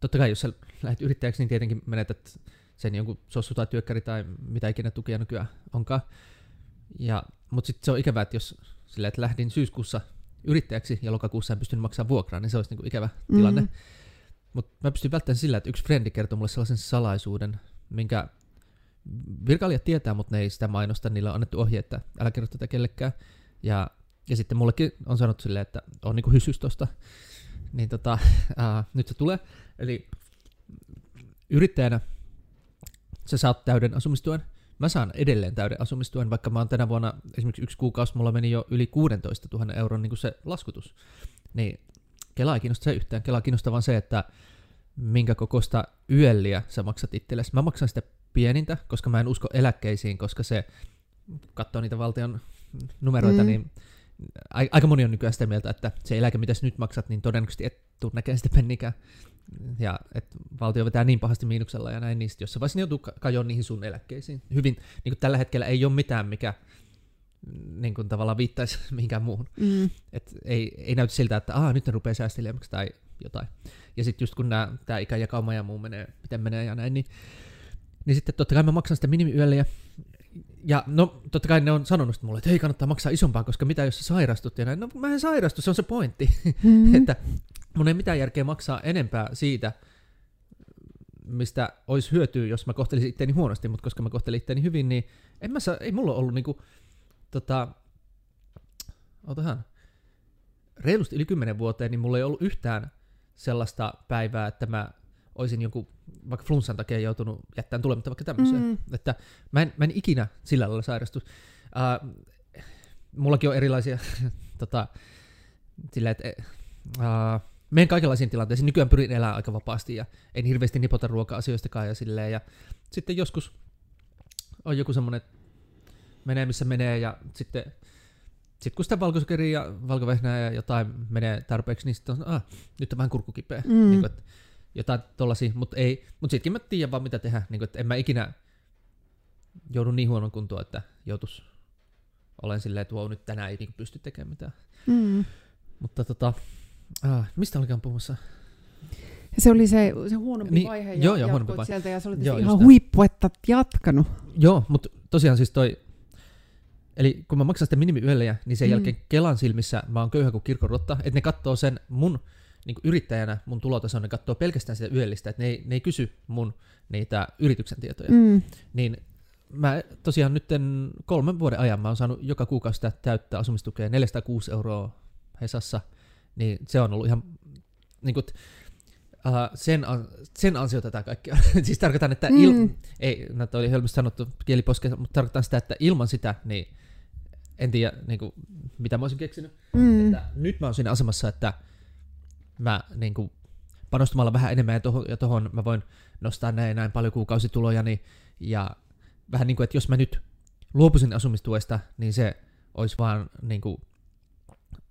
totta kai jos sä lähdet yrittäjäksi, niin tietenkin menetät sen jonkun sossu tai työkkäri tai mitä ikinä tukia nykyään onkaan. Ja, mutta sitten se on ikävää, että jos sillä, että lähdin syyskuussa yrittäjäksi ja lokakuussa en pystynyt maksamaan vuokraa, niin se olisi niinku ikävä mm. tilanne. Mutta mä pystyn välttämään sillä, että yksi frendi kertoi mulle sellaisen salaisuuden, minkä virkailijat tietää, mutta ne ei sitä mainosta, niillä on annettu ohje, että älä kerro tätä kellekään. Ja, ja sitten mullekin on sanottu silleen, että on niinku hysys tosta. Niin tota, ää, nyt se tulee. Eli yrittäjänä sä saat täyden asumistuen, mä saan edelleen täyden asumistuen, vaikka mä oon tänä vuonna, esimerkiksi yksi kuukausi, mulla meni jo yli 16 000 euron niin kuin se laskutus. Niin Kela ei kiinnosta se yhtään. Kela kiinnostaa vaan se, että minkä kokoista yölliä sä maksat itsellesi. Mä maksan sitä pienintä, koska mä en usko eläkkeisiin, koska se katsoo niitä valtion numeroita, mm. niin aika moni on nykyään sitä mieltä, että se eläke, mitä nyt maksat, niin todennäköisesti et tuu näkemään sitä pennikään. Ja että valtio vetää niin pahasti miinuksella ja näin, niin jossain vaiheessa joutuu kajoon niihin sun eläkkeisiin. Hyvin, niin kuin tällä hetkellä ei ole mitään, mikä niin kuin tavallaan viittaisi mihinkään muuhun. Mm. Et ei, ei näytä siltä, että Aa, nyt ne rupeaa säästelijämmäksi tai jotain. Ja sitten just kun tämä ikäjakauma ja muu menee, miten menee ja näin, niin, niin sitten totta kai mä maksan sitä minimiyölle ja ja no, totta kai ne on sanonut mulle, että hei, kannattaa maksaa isompaa, koska mitä jos sä sairastut ja näin. No mä en sairastu, se on se pointti. Mm-hmm. että mun ei mitään järkeä maksaa enempää siitä, mistä olisi hyötyä, jos mä kohtelisin itteeni huonosti, mutta koska mä kohtelin itteeni hyvin, niin en mä saa, ei mulla ollut niinku, tota, otahan, reilusti yli kymmenen vuoteen, niin mulla ei ollut yhtään sellaista päivää, että mä olisin joku vaikka flunssan takia joutunut jättämään tulematta vaikka tämmöiseen. Mm. Että mä en, mä en ikinä sillä lailla sairastu. Uh, mullakin on erilaisia, tota, sillä, että uh, menen kaikenlaisiin tilanteisiin. Nykyään pyrin elämään aika vapaasti ja en hirveästi nipota ruoka-asioistakaan ja silleen. Ja sitten joskus on joku semmoinen, että menee missä menee ja sitten sitten kun sitä valkosokeria ja valkovehnää ja jotain menee tarpeeksi, niin sitten on, ah, nyt on vähän kurkukipeä. Mm. Niin kuin, että jotain tollasia, mutta ei, mutta sittenkin mä tiedän vaan mitä tehdä, niin kuin, että en mä ikinä joudu niin huonon kuntoon, että joutus olen silleen, että wow, nyt tänään ei niin pysty tekemään mitään. Mm. Mutta tota, ah, mistä olikaan puhumassa? Ja se oli se, se huonompi niin, vaihe ja joo, joo, huonompi vaihe. sieltä ja se oli joo, ihan huippu, että jatkanut. Joo, mutta tosiaan siis toi, eli kun mä maksan sitä minimiyöllejä, niin sen mm. jälkeen Kelan silmissä mä oon köyhä kuin kirkorotta, että ne katsoo sen mun niin kuin yrittäjänä mun tulotaso, ne katsoo pelkästään sitä yöllistä, että ne ei, ne ei kysy mun niitä yrityksen tietoja. Mm. Niin mä tosiaan nyt kolmen vuoden ajan mä oon saanut joka kuukausi sitä täyttää asumistukea 406 euroa Hesassa, niin se on ollut ihan niin kuin, uh, sen, sen ansiota tätä kaikkea. siis tarkoitan, että il, mm. ei, no toi oli hölmästi sanottu kieliposke, mutta tarkoitan sitä, että ilman sitä, niin en tiedä, niin kuin, mitä mä olisin keksinyt. Mm. Että nyt mä oon siinä asemassa, että mä niin kuin, panostamalla vähän enemmän ja tohon, ja tohon mä voin nostaa näin näin paljon kuukausituloja, niin, ja vähän niin kuin, että jos mä nyt luopuisin asumistuesta, niin se olisi vaan niin kuin,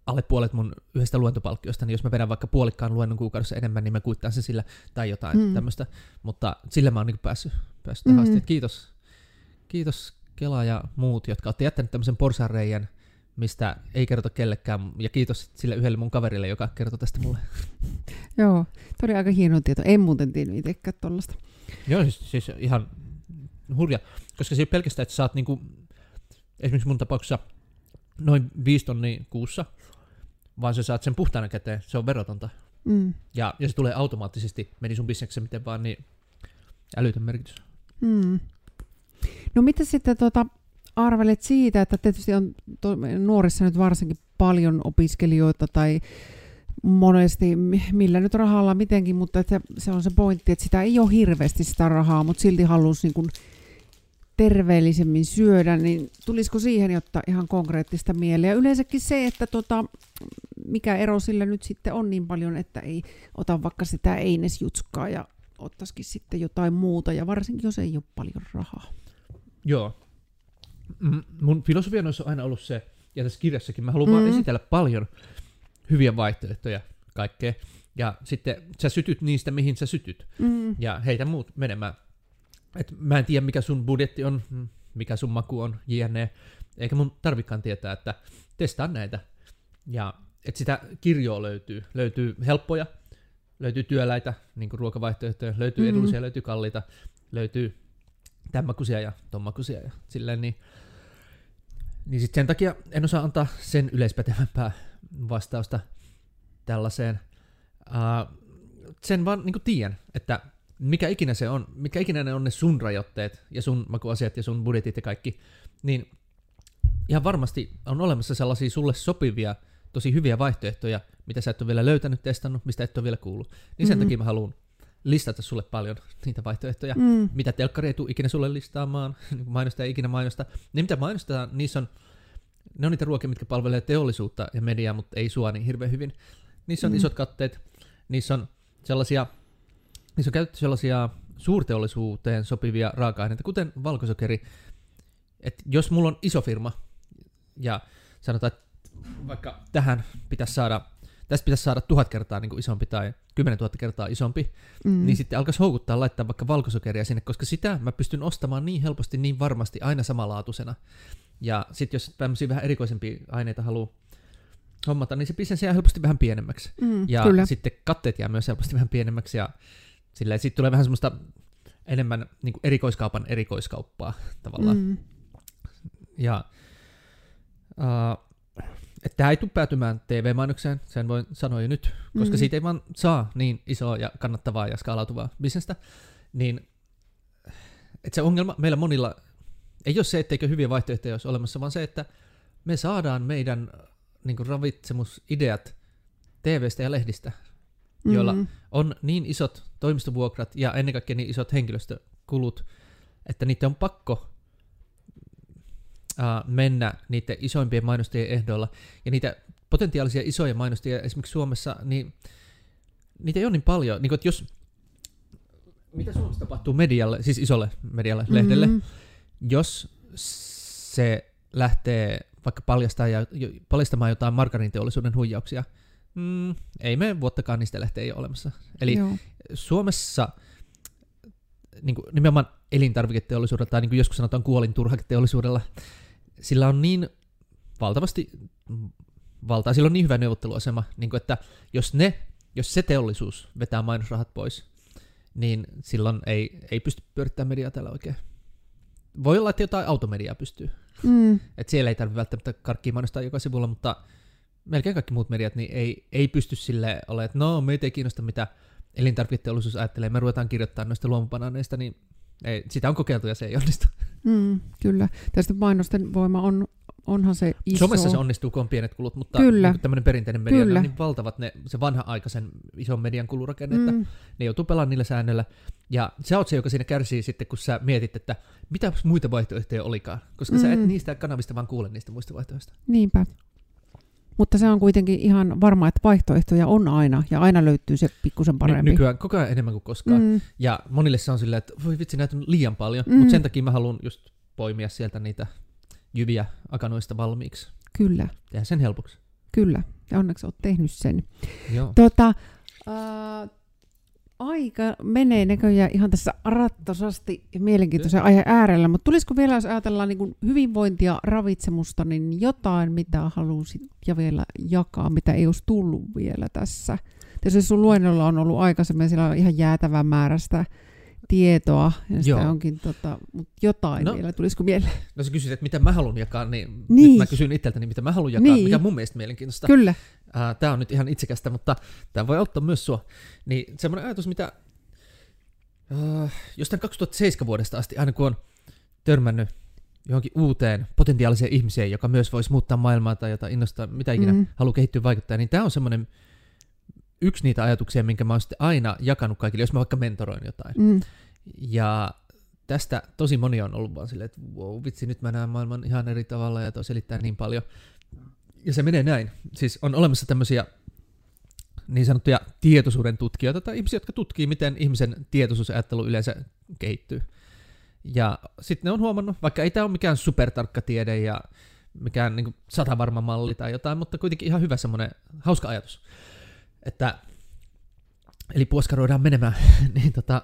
alle puolet mun yhdestä luentopalkkiosta, niin jos mä vedän vaikka puolikkaan luennon kuukaudessa enemmän, niin mä kuittaan sen sillä tai jotain mm. tämmöistä. Mutta sillä mä oon niin päässyt, päässyt mm. tähän asti. Kiitos, kiitos Kela ja muut, jotka olette jättäneet tämmöisen porsareijän mistä ei kerrota kellekään. Ja kiitos sille yhdelle mun kaverille, joka kertoi tästä mulle. Joo, toi oli aika hieno tieto. En muuten tiennyt itsekään tollasta. Joo, siis, siis ihan hurja. Koska se ei pelkästään, että saat niinku, esimerkiksi mun tapauksessa noin 5 tonnia kuussa, vaan sä saat sen puhtaana käteen. Se on verotonta. Mm. Ja, ja se tulee automaattisesti, meni sun bisnekseen miten vaan, niin älytön merkitys. Mm. No mitä sitten tota, arvelet siitä, että tietysti on to, nuorissa nyt varsinkin paljon opiskelijoita tai monesti, millä nyt rahalla mitenkin, mutta että se on se pointti, että sitä ei ole hirveästi sitä rahaa, mutta silti haluaisi niin terveellisemmin syödä, niin tulisiko siihen jotta ihan konkreettista mieleen? Ja yleensäkin se, että tota, mikä ero sillä nyt sitten on niin paljon, että ei ota vaikka sitä einesjutskaa ja ottaisikin sitten jotain muuta, ja varsinkin jos ei ole paljon rahaa. Joo, mun filosofia on aina ollut se, ja tässä kirjassakin mä haluan mm. vaan esitellä paljon hyviä vaihtoehtoja kaikkea. Ja sitten sä sytyt niistä, mihin sä sytyt. Mm. Ja heitä muut menemään. Et mä en tiedä, mikä sun budjetti on, mikä sun maku on, jne. Eikä mun tarvikaan tietää, että testaa näitä. Ja että sitä kirjoa löytyy. Löytyy helppoja, löytyy työläitä, niin kuin ruokavaihtoehtoja, löytyy mm. edullisia, löytyy kalliita, löytyy tämmakuisia ja tommakuisia ja silleen, niin niin sit sen takia en osaa antaa sen yleispätevämpää vastausta tällaiseen. Uh, sen vaan niin tiedän, että mikä ikinä se on, mikä ikinä ne on ne sun rajoitteet ja sun makuasiat ja sun budjetit ja kaikki, niin ihan varmasti on olemassa sellaisia sulle sopivia, tosi hyviä vaihtoehtoja, mitä sä et ole vielä löytänyt, testannut, mistä et ole vielä kuullut. Niin sen mm-hmm. takia mä haluan listata sulle paljon niitä vaihtoehtoja, mm. mitä telkkari ei tule ikinä sulle listaamaan, niin mainostaja ei ikinä mainosta. Ne, mitä mainostetaan, niissä on, ne on niitä ruokia, mitkä palvelee teollisuutta ja mediaa, mutta ei sua niin hirveän hyvin. Niissä on mm. isot katteet, niissä on sellaisia, niissä on käytetty sellaisia suurteollisuuteen sopivia raaka-aineita, kuten valkosokeri. Et jos mulla on iso firma, ja sanotaan, että vaikka tähän pitäisi saada, tästä pitäisi saada tuhat kertaa niin kuin isompi tai kymmenen tuhatta kertaa isompi, mm. niin sitten alkaisi houkuttaa laittaa vaikka valkosokeria sinne, koska sitä mä pystyn ostamaan niin helposti, niin varmasti, aina samanlaatuisena. Ja sitten jos tämmöisiä vähän erikoisempia aineita haluaa hommata, niin se bisnes jää helposti vähän pienemmäksi. Mm, ja kyllä. sitten katteet jää myös helposti vähän pienemmäksi, ja silleen, sitten tulee vähän semmoista enemmän niin kuin erikoiskaupan erikoiskauppaa tavallaan. Mm. Ja uh, että tämä ei tule päätymään TV-mainokseen, sen voin sanoa jo nyt, koska mm. siitä ei vaan saa niin isoa ja kannattavaa ja skaalautuvaa bisnestä, niin että se ongelma meillä monilla ei ole se, etteikö hyviä vaihtoehtoja olisi olemassa, vaan se, että me saadaan meidän niin kuin ravitsemusideat TVstä ja lehdistä, joilla mm-hmm. on niin isot toimistovuokrat ja ennen kaikkea niin isot henkilöstökulut, että niitä on pakko mennä niiden isoimpien mainostajien ehdoilla. Ja niitä potentiaalisia isoja mainostajia esimerkiksi Suomessa, niin niitä ei ole niin paljon. Niin kuin, että jos, mitä Suomessa tapahtuu medialle, siis isolle medialle, mm-hmm. lehdelle, jos se lähtee vaikka paljastaa ja, paljastamaan jotain margarinteollisuuden huijauksia, mm, ei me vuottakaan niistä lehteä ei ole olemassa. Eli Joo. Suomessa niin kuin nimenomaan elintarviketeollisuudella, tai niin kuin joskus sanotaan kuolinturhaketeollisuudella, sillä on niin valtavasti valtaa, sillä on niin hyvä neuvotteluasema, niin kuin, että jos ne, jos se teollisuus vetää mainosrahat pois, niin silloin ei, ei pysty pyörittämään mediaa täällä oikein. Voi olla, että jotain automediaa pystyy. Mm. Et siellä ei tarvitse välttämättä karkkia mainostaa joka sivulla, mutta melkein kaikki muut mediat niin ei, ei pysty sille olemaan, että no meitä ei kiinnosta mitä elintarviketeollisuus ajattelee, me ruvetaan kirjoittamaan noista luomubanaaneista, niin ei, sitä on kokeiltu ja se ei onnistu. Mm, kyllä. Tästä mainosten voima on, onhan se iso. Somessa se onnistuu, kun on pienet kulut, mutta kyllä. Niin tämmöinen perinteinen media kyllä. on niin valtavat ne, se vanha-aikaisen ison median kulurakenne, mm. että ne joutuu pelaamaan niillä säännöillä. Ja sä oot se, joka siinä kärsii sitten, kun sä mietit, että mitä muita vaihtoehtoja olikaan, koska mm. sä et mm. niistä kanavista vaan kuule niistä muista vaihtoehtoista. Niinpä. Mutta se on kuitenkin ihan varma, että vaihtoehtoja on aina, ja aina löytyy se pikkusen parempi. Ny- nykyään koko ajan enemmän kuin koskaan. Mm. Ja monille se on silleen, että voi vitsi, näitä on liian paljon, mm. mutta sen takia mä haluan just poimia sieltä niitä jyviä akanoista valmiiksi. Kyllä. Tehdä sen helpoksi. Kyllä, ja onneksi olet tehnyt sen. Joo. Tota, äh, aika menee näköjään ihan tässä rattosasti ja mielenkiintoisen aiheen äärellä, mutta tulisiko vielä, jos ajatellaan niin hyvinvointia, ravitsemusta, niin jotain, mitä halusit ja vielä jakaa, mitä ei olisi tullut vielä tässä? Tietysti sun luennolla on ollut aikaisemmin, siellä on ihan jäätävä määrästä tietoa, ja sitä Joo. onkin, tota, mutta jotain no, vielä, tulisiko mieleen? No sä kysyt, että mitä mä haluan jakaa, niin, niin. nyt mä kysyn itseltäni, mitä mä haluan jakaa, niin. mikä on mun mielestä mielenkiintoista. Kyllä. Uh, tämä on nyt ihan itsekästä, mutta tämä voi auttaa myös sua. Niin semmoinen ajatus, mitä uh, jostain 2007 vuodesta asti, aina kun on törmännyt johonkin uuteen potentiaaliseen ihmiseen, joka myös voisi muuttaa maailmaa tai jotain innostaa, mitä ikinä mm. haluaa kehittyä vaikuttaa, niin tämä on semmoinen yksi niitä ajatuksia, minkä mä oon sitten aina jakanut kaikille, jos mä vaikka mentoroin jotain. Mm. Ja tästä tosi moni on ollut vaan silleen, että wow, vitsi, nyt mä näen maailman ihan eri tavalla ja toi selittää niin paljon. Ja se menee näin. Siis on olemassa tämmöisiä niin sanottuja tietoisuuden tutkijoita tai ihmisiä, jotka tutkii, miten ihmisen tietoisuusajattelu yleensä kehittyy. Ja sitten ne on huomannut, vaikka ei tämä ole mikään supertarkka tiede ja mikään niin satavarma malli tai jotain, mutta kuitenkin ihan hyvä semmoinen hauska ajatus. Että, eli puoskaroidaan menemään, niin tota,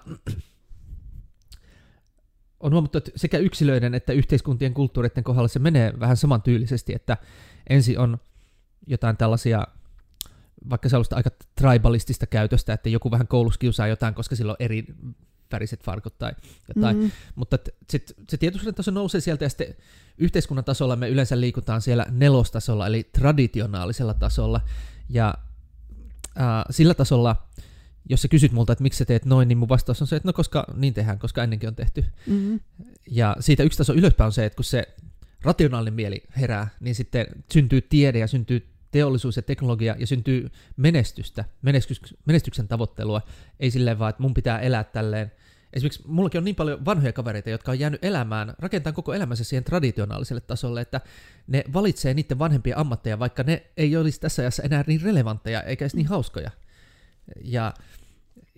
on huomattu, että sekä yksilöiden että yhteiskuntien kulttuureiden kohdalla se menee vähän samantyylisesti, että ensin on jotain tällaisia, vaikka sellaista aika tribalistista käytöstä, että joku vähän koulussa kiusaa jotain, koska sillä on eri väriset farkut tai jotain. Mm-hmm. Mutta sit, se tietoisuuden taso nousee sieltä ja sitten yhteiskunnan tasolla me yleensä liikutaan siellä nelostasolla, eli traditionaalisella tasolla. Ja äh, sillä tasolla jos sä kysyt multa, että miksi sä teet noin, niin mun vastaus on se, että no koska niin tehdään, koska ennenkin on tehty. Mm-hmm. Ja siitä yksi taso ylöspäin on se, että kun se rationaalinen mieli herää, niin sitten syntyy tiede ja syntyy teollisuus ja teknologia ja syntyy menestystä, menestyksen tavoittelua. Ei silleen vaan, että mun pitää elää tälleen. Esimerkiksi mullakin on niin paljon vanhoja kavereita, jotka on jäänyt elämään, rakentaa koko elämänsä siihen traditionaaliselle tasolle, että ne valitsee niiden vanhempien ammatteja, vaikka ne ei olisi tässä ajassa enää niin relevantteja eikä edes niin hauskoja. Ja,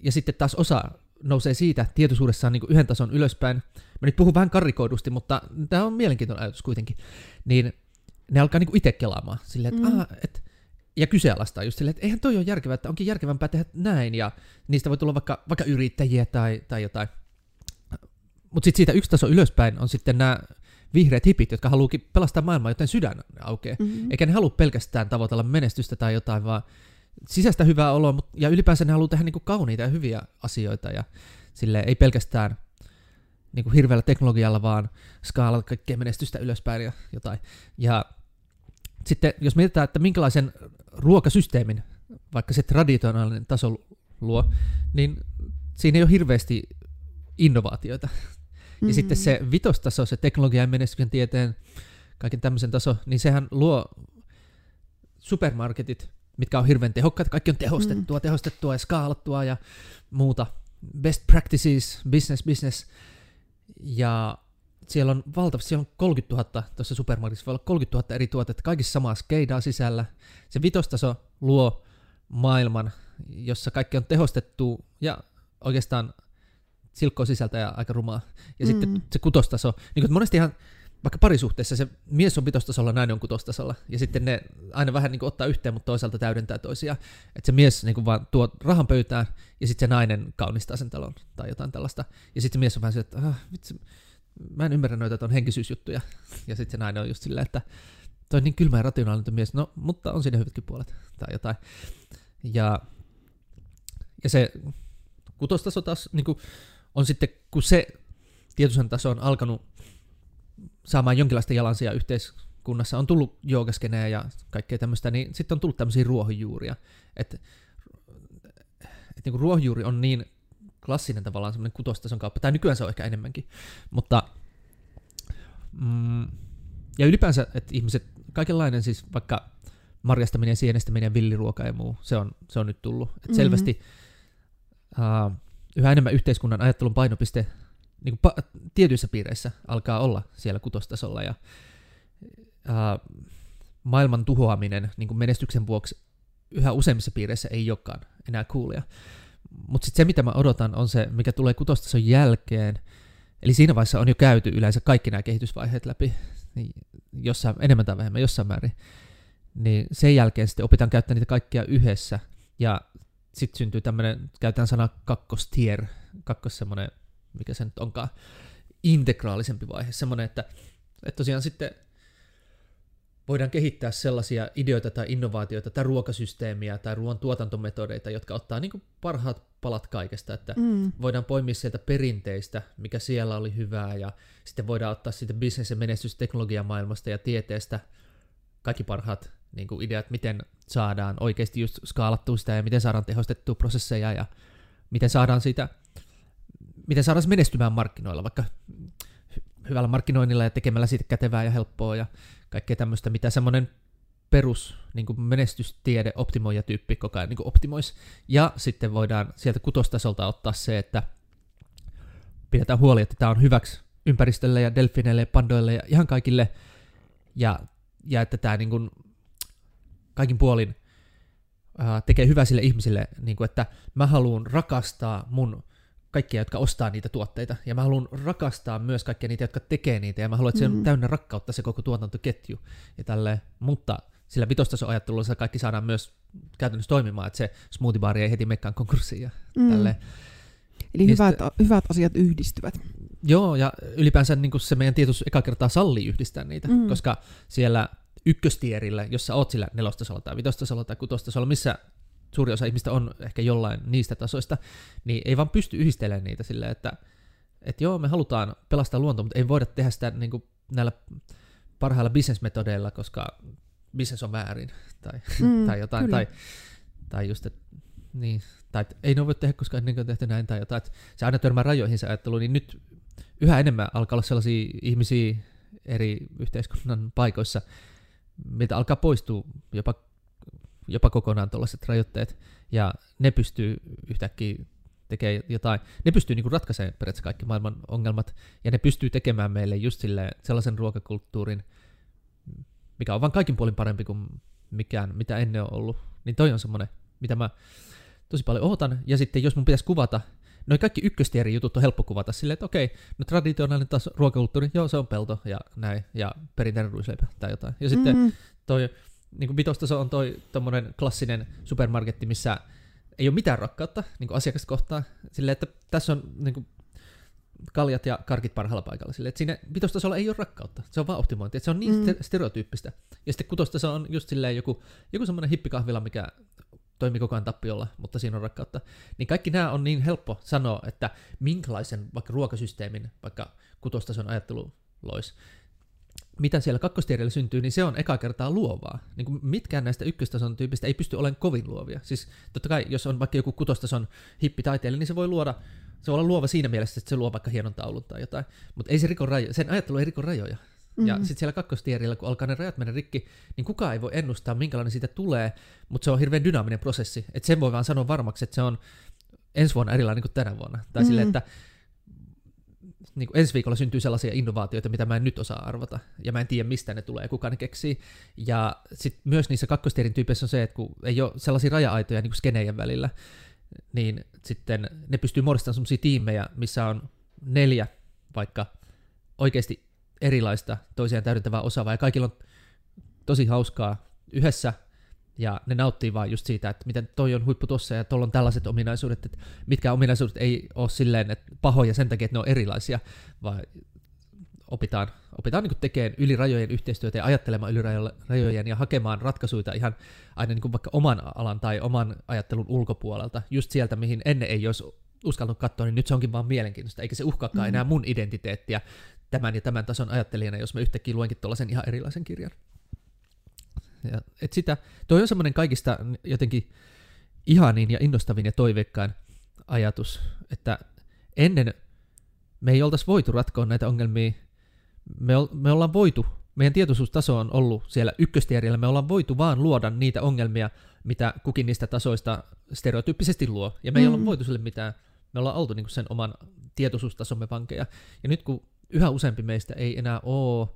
ja sitten taas osa nousee siitä tietoisuudessaan niin yhden tason ylöspäin. Mä nyt puhun vähän karrikoidusti, mutta tämä on mielenkiintoinen ajatus kuitenkin. Niin ne alkaa niin itse kelaamaan silleen, että mm. et, ja kyseenalaistaa just silleen, että eihän toi ole järkevää, että onkin järkevämpää tehdä näin, ja niistä voi tulla vaikka, vaikka yrittäjiä tai, tai jotain. Mutta sitten siitä yksi taso ylöspäin on sitten nämä vihreät hipit, jotka haluukin pelastaa maailmaa, joten sydän aukeaa. Mm-hmm. Eikä ne halua pelkästään tavoitella menestystä tai jotain, vaan sisäistä hyvää oloa, mutta, ja ylipäänsä ne haluaa tehdä niinku kauniita ja hyviä asioita, ja sille ei pelkästään niinku hirveällä teknologialla, vaan skaalata kaikkea menestystä ylöspäin ja jotain. Ja sitten jos mietitään, että minkälaisen ruokasysteemin vaikka se traditionaalinen taso luo, niin siinä ei ole hirveästi innovaatioita. Mm-hmm. Ja sitten se vitostaso, se teknologian ja menestyksen tieteen, kaiken tämmöisen taso, niin sehän luo supermarketit, mitkä on hirveän tehokkaita, kaikki on tehostettua, mm. tehostettua ja skaalattua ja muuta. Best practices, business, business. Ja siellä on valtavasti, siellä on 30 000, tuossa supermarketissa voi olla 30 000 eri tuotetta, kaikissa samaa skeidaa sisällä. Se vitostaso luo maailman, jossa kaikki on tehostettu ja oikeastaan silkkoa sisältä ja aika rumaa. Ja mm. sitten se kutostaso, niin kuin monesti ihan vaikka parisuhteessa se mies on vitostasolla, nainen on kutostasolla, ja sitten ne aina vähän niin kuin ottaa yhteen, mutta toisaalta täydentää toisiaan. Että se mies niin kuin vaan tuo rahan pöytään, ja sitten se nainen kaunistaa sen talon, tai jotain tällaista. Ja sitten se mies on vähän se, että ah, vitsi, mä en ymmärrä noita ton henkisyysjuttuja. Ja sitten se nainen on just silleen, että toi on niin kylmä ja rationaalinen mies, no, mutta on siinä hyvätkin puolet, tai jotain. Ja, ja se kutostaso taas niin kuin, on sitten, kun se tietoisen taso on alkanut saamaan jonkinlaista jalansia yhteiskunnassa, on tullut joogaskeneja ja kaikkea tämmöistä, niin sitten on tullut tämmöisiä ruohonjuuria. Että et niin ruohonjuuri on niin klassinen tavallaan semmoinen kutostason kauppa, tai nykyään se on ehkä enemmänkin, mutta mm, ja ylipäänsä, että ihmiset, kaikenlainen siis vaikka marjastaminen, sienestäminen, villiruoka ja muu, se on, se on nyt tullut. Et mm-hmm. selvästi uh, yhä enemmän yhteiskunnan ajattelun painopiste niin kuin pa- tietyissä piireissä alkaa olla siellä kutostasolla ja uh, maailman tuhoaminen niin kuin menestyksen vuoksi yhä useimmissa piireissä ei olekaan enää coolia. Mutta sitten se, mitä mä odotan, on se, mikä tulee kutostason jälkeen. Eli siinä vaiheessa on jo käyty yleensä kaikki nämä kehitysvaiheet läpi, niin jossain, enemmän tai vähemmän, jossain määrin. Niin sen jälkeen sitten opitaan käyttää niitä kaikkia yhdessä, ja sitten syntyy tämmöinen, käytetään sana kakkostier, kakkos semmoinen, mikä se nyt onkaan, integraalisempi vaihe, semmoinen, että, että tosiaan sitten voidaan kehittää sellaisia ideoita tai innovaatioita tai ruokasysteemiä tai ruoan tuotantometodeita, jotka ottaa niin parhaat palat kaikesta, että mm. voidaan poimia sieltä perinteistä, mikä siellä oli hyvää, ja sitten voidaan ottaa siitä business- ja menestysteknologian maailmasta ja tieteestä kaikki parhaat niin kuin ideat, miten saadaan oikeasti just skaalattua sitä ja miten saadaan tehostettua prosesseja ja miten saadaan sitä, miten saadaan se menestymään markkinoilla, vaikka hyvällä markkinoinnilla ja tekemällä siitä kätevää ja helppoa ja kaikkea tämmöistä, mitä semmoinen perus niin kuin menestystiede optimoija tyyppi koko ajan niin optimoisi. Ja sitten voidaan sieltä kutostasolta ottaa se, että pidetään huoli, että tämä on hyväksi ympäristölle ja delfineille ja pandoille ja ihan kaikille. Ja, ja että tämä niin kuin kaikin puolin ää, tekee hyvää sille ihmisille, niin kuin, että mä haluan rakastaa mun kaikkia, jotka ostaa niitä tuotteita. Ja mä haluan rakastaa myös kaikkia niitä, jotka tekee niitä. Ja mä haluan, että se on mm. täynnä rakkautta se koko tuotantoketju. Ja tälleen. Mutta sillä vitostasoajattelulla se kaikki saadaan myös käytännössä toimimaan, että se smoothie bar ei heti mekkään konkurssiin ja mm. tälleen. Eli ja hyvät, sitten, hyvät asiat yhdistyvät. Joo, ja ylipäänsä niin se meidän tietoisuus eka kertaa sallii yhdistää niitä, mm. koska siellä ykköstierillä, jos sä oot sillä nelostasolla tai vitostasolla tai kutostasolla, missä suuri osa ihmistä on ehkä jollain niistä tasoista, niin ei vaan pysty yhdistelemään niitä silleen, että että joo, me halutaan pelastaa luontoa, mutta ei voida tehdä sitä niin kuin näillä parhailla bisnesmetodeilla, koska business on väärin tai, mm, tai jotain, kyllä. tai, tai just, että niin, tai että ei ne voi tehdä, koska ennen kuin on tehty näin tai jotain, että se aina törmää rajoihin se ajattelu, niin nyt yhä enemmän alkaa olla sellaisia ihmisiä eri yhteiskunnan paikoissa, mitä alkaa poistua jopa jopa kokonaan tuollaiset rajoitteet, ja ne pystyy yhtäkkiä tekee jotain, ne pystyy niinku ratkaisemaan periaatteessa kaikki maailman ongelmat, ja ne pystyy tekemään meille just sille, sellaisen ruokakulttuurin, mikä on vain kaikin puolin parempi kuin mikään, mitä ennen on ollut. Niin toi on semmoinen, mitä mä tosi paljon ootan. Ja sitten jos mun pitäisi kuvata, noin kaikki ykköstierin jutut on helppo kuvata silleen, että okei, no traditionaalinen taas ruokakulttuuri, joo se on pelto ja näin, ja perinteinen ruisleipä tai jotain. Ja sitten mm-hmm. toi, niin kuin vitostaso on toi tommonen klassinen supermarketti, missä ei ole mitään rakkautta niin asiakasta kohtaan. Silleen, että tässä on niin kuin, kaljat ja karkit parhaalla paikalla. Silleen, että siinä vitostasolla ei ole rakkautta. Se on vaan optimointi. Että se on niin mm. stereotyyppistä. Ja sitten kutostaso on just silleen joku, joku semmoinen hippikahvila, mikä toimii koko ajan tappiolla, mutta siinä on rakkautta. Niin kaikki nämä on niin helppo sanoa, että minkälaisen vaikka ruokasysteemin vaikka kutostason ajattelu lois mitä siellä kakkostiedellä syntyy, niin se on eka kertaa luovaa. Niin kuin mitkään näistä ykköstason tyypistä ei pysty olemaan kovin luovia. Siis totta kai, jos on vaikka joku kutostason hippitaiteilija, niin se voi luoda, se voi olla luova siinä mielessä, että se luo vaikka hienon taulun tai jotain. Mutta ei se riko rajoja, sen ajattelu ei riko rajoja. Mm-hmm. Ja sitten siellä kakkostierillä, kun alkaa ne rajat mennä rikki, niin kukaan ei voi ennustaa, minkälainen siitä tulee, mutta se on hirveän dynaaminen prosessi. Että sen voi vaan sanoa varmaksi, että se on ensi vuonna erilainen kuin tänä vuonna. Tai mm-hmm. silleen, että niin kuin ensi viikolla syntyy sellaisia innovaatioita, mitä mä en nyt osaa arvata, ja mä en tiedä, mistä ne tulee, kuka ne keksii. Ja sitten myös niissä kakkostierin tyypeissä on se, että kun ei ole sellaisia raja-aitoja niin kuin skenejen välillä, niin sitten ne pystyy muodostamaan sellaisia tiimejä, missä on neljä vaikka oikeasti erilaista toisiaan täydentävää osaavaa, ja kaikilla on tosi hauskaa yhdessä ja ne nauttii vaan just siitä, että miten toi on huippu tossa ja tuolla on tällaiset ominaisuudet, että mitkä ominaisuudet ei ole silleen että pahoja sen takia, että ne on erilaisia, vaan opitaan, opitaan niin tekemään yli rajojen yhteistyötä ja ajattelemaan yli rajojen ja hakemaan ratkaisuja ihan aina niin vaikka oman alan tai oman ajattelun ulkopuolelta, just sieltä, mihin ennen ei olisi uskaltanut katsoa, niin nyt se onkin vaan mielenkiintoista, eikä se uhkaakaan mm. enää mun identiteettiä tämän ja tämän tason ajattelijana, jos mä yhtäkkiä luenkin tuollaisen ihan erilaisen kirjan. Ja, et sitä, toi on semmoinen kaikista jotenkin ihanin ja innostavin ja toiveikkaan ajatus, että ennen me ei oltaisi voitu ratkoa näitä ongelmia. Me, me ollaan voitu, meidän tietoisuustaso on ollut siellä ykköstierillä, me ollaan voitu vaan luoda niitä ongelmia, mitä kukin niistä tasoista stereotyyppisesti luo. Ja me ei mm. olla voitu sille mitään, me ollaan oltu niin sen oman tietoisuustasomme vankeja. Ja nyt kun yhä useampi meistä ei enää ole,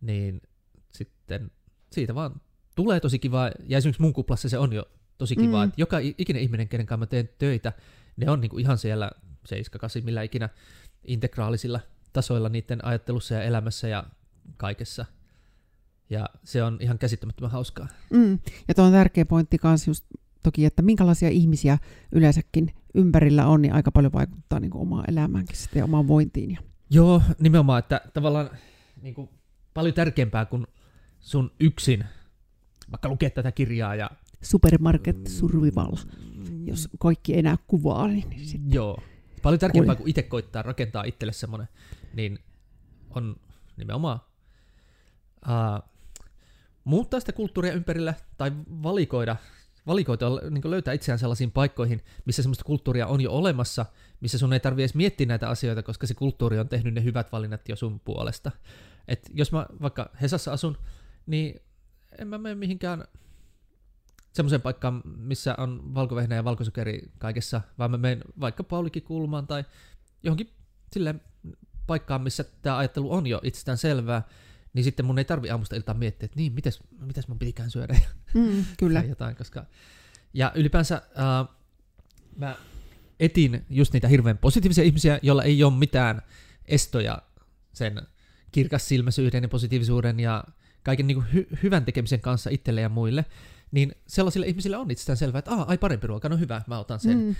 niin sitten siitä vaan tulee tosi kiva, ja esimerkiksi mun kuplassa se on jo tosi kiva, mm. että joka ikinen ihminen, kenen kanssa mä teen töitä, ne on niinku ihan siellä 7 millä ikinä integraalisilla tasoilla niiden ajattelussa ja elämässä ja kaikessa. Ja se on ihan käsittämättömän hauskaa. Mm. Ja tuo on tärkeä pointti kanssa just toki, että minkälaisia ihmisiä yleensäkin ympärillä on, niin aika paljon vaikuttaa niin kuin omaan elämäänkin ja omaan vointiin. Ja... Joo, nimenomaan, että tavallaan niin kuin, paljon tärkeämpää kuin sun yksin vaikka lukea tätä kirjaa. Ja... Supermarket Survival, jos kaikki enää kuvaa. Niin, niin sitten... Joo, paljon tärkeämpää kuin itse koittaa rakentaa itselle semmoinen, niin on nimenomaan uh, muuttaa sitä kulttuuria ympärillä tai valikoida, valikoida niin löytää itseään sellaisiin paikkoihin, missä semmoista kulttuuria on jo olemassa, missä sun ei tarvitse edes miettiä näitä asioita, koska se kulttuuri on tehnyt ne hyvät valinnat jo sun puolesta. Et jos mä vaikka Hesassa asun, niin en mä mene mihinkään semmoiseen paikkaan, missä on valkovehnä ja valkosokeri kaikessa, vaan mä menen vaikka Paulikin kulmaan tai johonkin silleen paikkaan, missä tämä ajattelu on jo itsestään selvää, niin sitten mun ei tarvi aamusta iltaan miettiä, että niin, mites, mites mun pitikään syödä mm, kyllä. jotain, koska... Ja ylipäänsä uh, mä etin just niitä hirveän positiivisia ihmisiä, joilla ei ole mitään estoja sen kirkassilmäisyyden ja positiivisuuden ja kaiken niin kuin hy- hyvän tekemisen kanssa itselle ja muille, niin sellaisille ihmisille on itsestään selvää, että ai parempi ruoka, no hyvä, mä otan sen. Mm.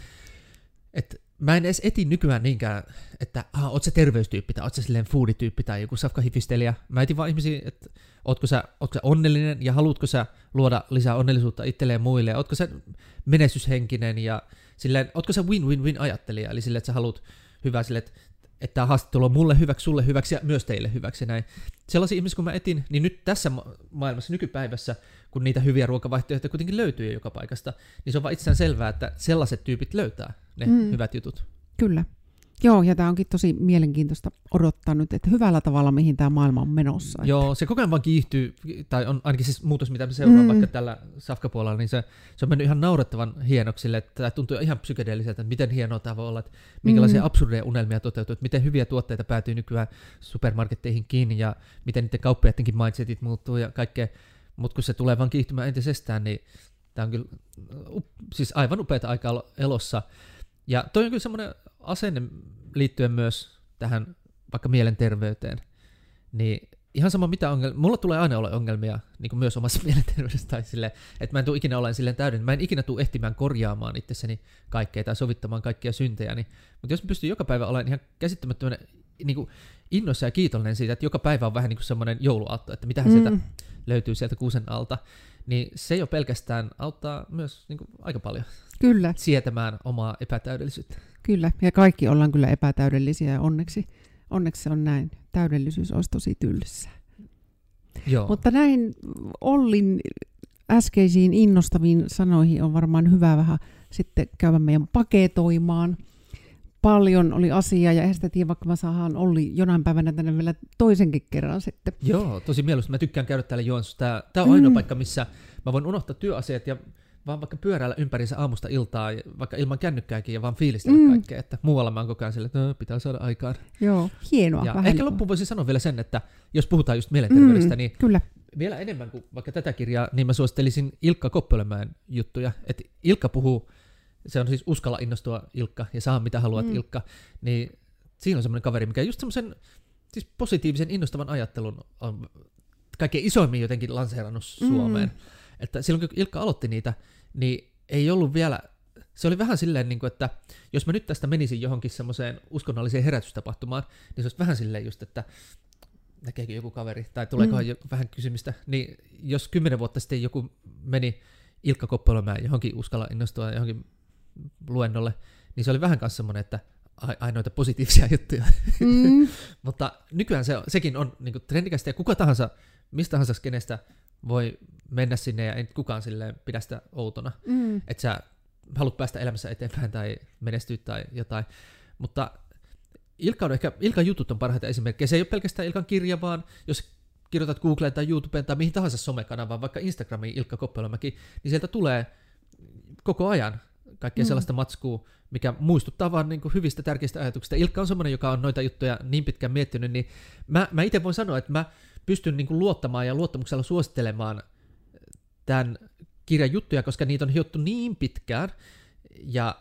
Et mä en edes eti nykyään niinkään, että ah, oot se terveystyyppi tai oot se silleen foodityyppi tai joku safkahifistelijä. Mä etin vaan ihmisiä, että ootko sä, ootko sä onnellinen ja haluatko sä luoda lisää onnellisuutta itselleen ja muille. Ootko sä menestyshenkinen ja silleen, ootko sä win-win-win ajattelija, eli silleen, että sä haluat hyvää silleen, että että tämä haastattelu on mulle hyväksi, sulle hyväksi ja myös teille hyväksi. Näin. Sellaisia ihmisiä, kun mä etin, niin nyt tässä maailmassa, nykypäivässä, kun niitä hyviä ruokavaihtoehtoja kuitenkin löytyy joka paikasta, niin se on vaan itsestään selvää, että sellaiset tyypit löytää ne mm. hyvät jutut. Kyllä. Joo, ja tämä onkin tosi mielenkiintoista odottaa nyt, että hyvällä tavalla, mihin tämä maailma on menossa. Joo, se koko ajan vaan kiihtyy, tai on ainakin siis muutos, mitä me seuraamme mm. vaikka tällä Safka-puolella, niin se, se on mennyt ihan naurettavan hienoksi että tämä tuntuu ihan psykedeelliseltä, että miten hienoa tämä voi olla, että minkälaisia mm. absurdeja unelmia toteutuu, että miten hyviä tuotteita päätyy nykyään supermarketteihin kiinni, ja miten niiden kauppiaidenkin mindsetit muuttuu ja kaikkea, mutta kun se tulee vaan kiihtymään entisestään, niin tämä on kyllä siis aivan upeita aikaa elossa. Ja toi on kyllä semmoinen asenne liittyen myös tähän vaikka mielenterveyteen, niin ihan sama mitä ongelmia, mulla tulee aina olla ongelmia niin kuin myös omassa mielenterveydessä tai silleen, että mä en tule ikinä olemaan silleen täyden, mä en ikinä tule ehtimään korjaamaan itsessäni kaikkea tai sovittamaan kaikkia syntejä, niin, mutta jos mä pystyn joka päivä olemaan ihan käsittämättömän niin kuin innoissa ja kiitollinen siitä, että joka päivä on vähän niin kuin semmoinen jouluaatto, että mitähän mm. sieltä löytyy sieltä kuusen alta, niin se jo pelkästään auttaa myös niin kuin, aika paljon kyllä. sietämään omaa epätäydellisyyttä. Kyllä, ja kaikki ollaan kyllä epätäydellisiä ja onneksi, onneksi se on näin. Täydellisyys olisi tosi tylsää. Joo. Mutta näin Ollin äskeisiin innostaviin sanoihin on varmaan hyvä vähän sitten käydä meidän paketoimaan. Paljon oli asiaa ja eihän sitä tiedä, vaikka mä saadaan Olli jonain päivänä tänne vielä toisenkin kerran sitten. Joo, tosi mieluusti. Mä tykkään käydä täällä Joensuussa. Tämä, tämä on ainoa mm. paikka, missä mä voin unohtaa työasiat ja vaan vaikka pyöräillä ympärinsä aamusta iltaa, vaikka ilman kännykkääkin ja vaan fiilistellä mm. kaikkea, että muualla mä oon koko ajan sille, että no, pitää saada aikaan. Joo, hienoa. Ja ehkä loppuun voisin sanoa vielä sen, että jos puhutaan just mielenterveydestä, mm, niin kyllä. vielä enemmän kuin vaikka tätä kirjaa, niin mä suosittelisin Ilkka Koppelemään juttuja. Että Ilkka puhuu, se on siis Uskalla innostua Ilkka ja saa mitä haluat mm. Ilkka, niin siinä on semmoinen kaveri, mikä just semmoisen siis positiivisen innostavan ajattelun on kaikkein isoimmin jotenkin lanseerannut mm. Suomeen. Että silloin kun Ilkka aloitti niitä, niin ei ollut vielä, se oli vähän silleen, niin kuin, että jos mä nyt tästä menisin johonkin semmoiseen uskonnolliseen herätystapahtumaan, niin se olisi vähän silleen just, että näkeekö joku kaveri, tai tuleekohan mm. vähän kysymystä, niin jos kymmenen vuotta sitten joku meni Ilkka Koppelomäen johonkin uskalla innostua johonkin luennolle, niin se oli vähän kanssa semmoinen, että ainoita positiivisia juttuja. Mm. Mutta nykyään se, sekin on niin kuin, trendikästä ja kuka tahansa, mistä tahansa kenestä voi mennä sinne ja ei kukaan silleen pidä sitä outona. Mm. Että sä haluat päästä elämässä eteenpäin tai menestyä tai jotain. Mutta Ilkka on ehkä, Ilkan jutut on parhaita esimerkkejä. Se ei ole pelkästään Ilkan kirja, vaan jos kirjoitat Googleen tai YouTubeen tai mihin tahansa somekanavaan, vaikka Instagramiin Ilkka Koppelomäki, niin sieltä tulee koko ajan kaikkea mm. sellaista matskua, mikä muistuttaa vaan niin hyvistä tärkeistä ajatuksista. Ilkka on semmoinen, joka on noita juttuja niin pitkään miettinyt, niin mä, mä itse voin sanoa, että mä pystyn niin kuin luottamaan ja luottamuksella suosittelemaan tämän kirjan juttuja, koska niitä on hiottu niin pitkään, ja,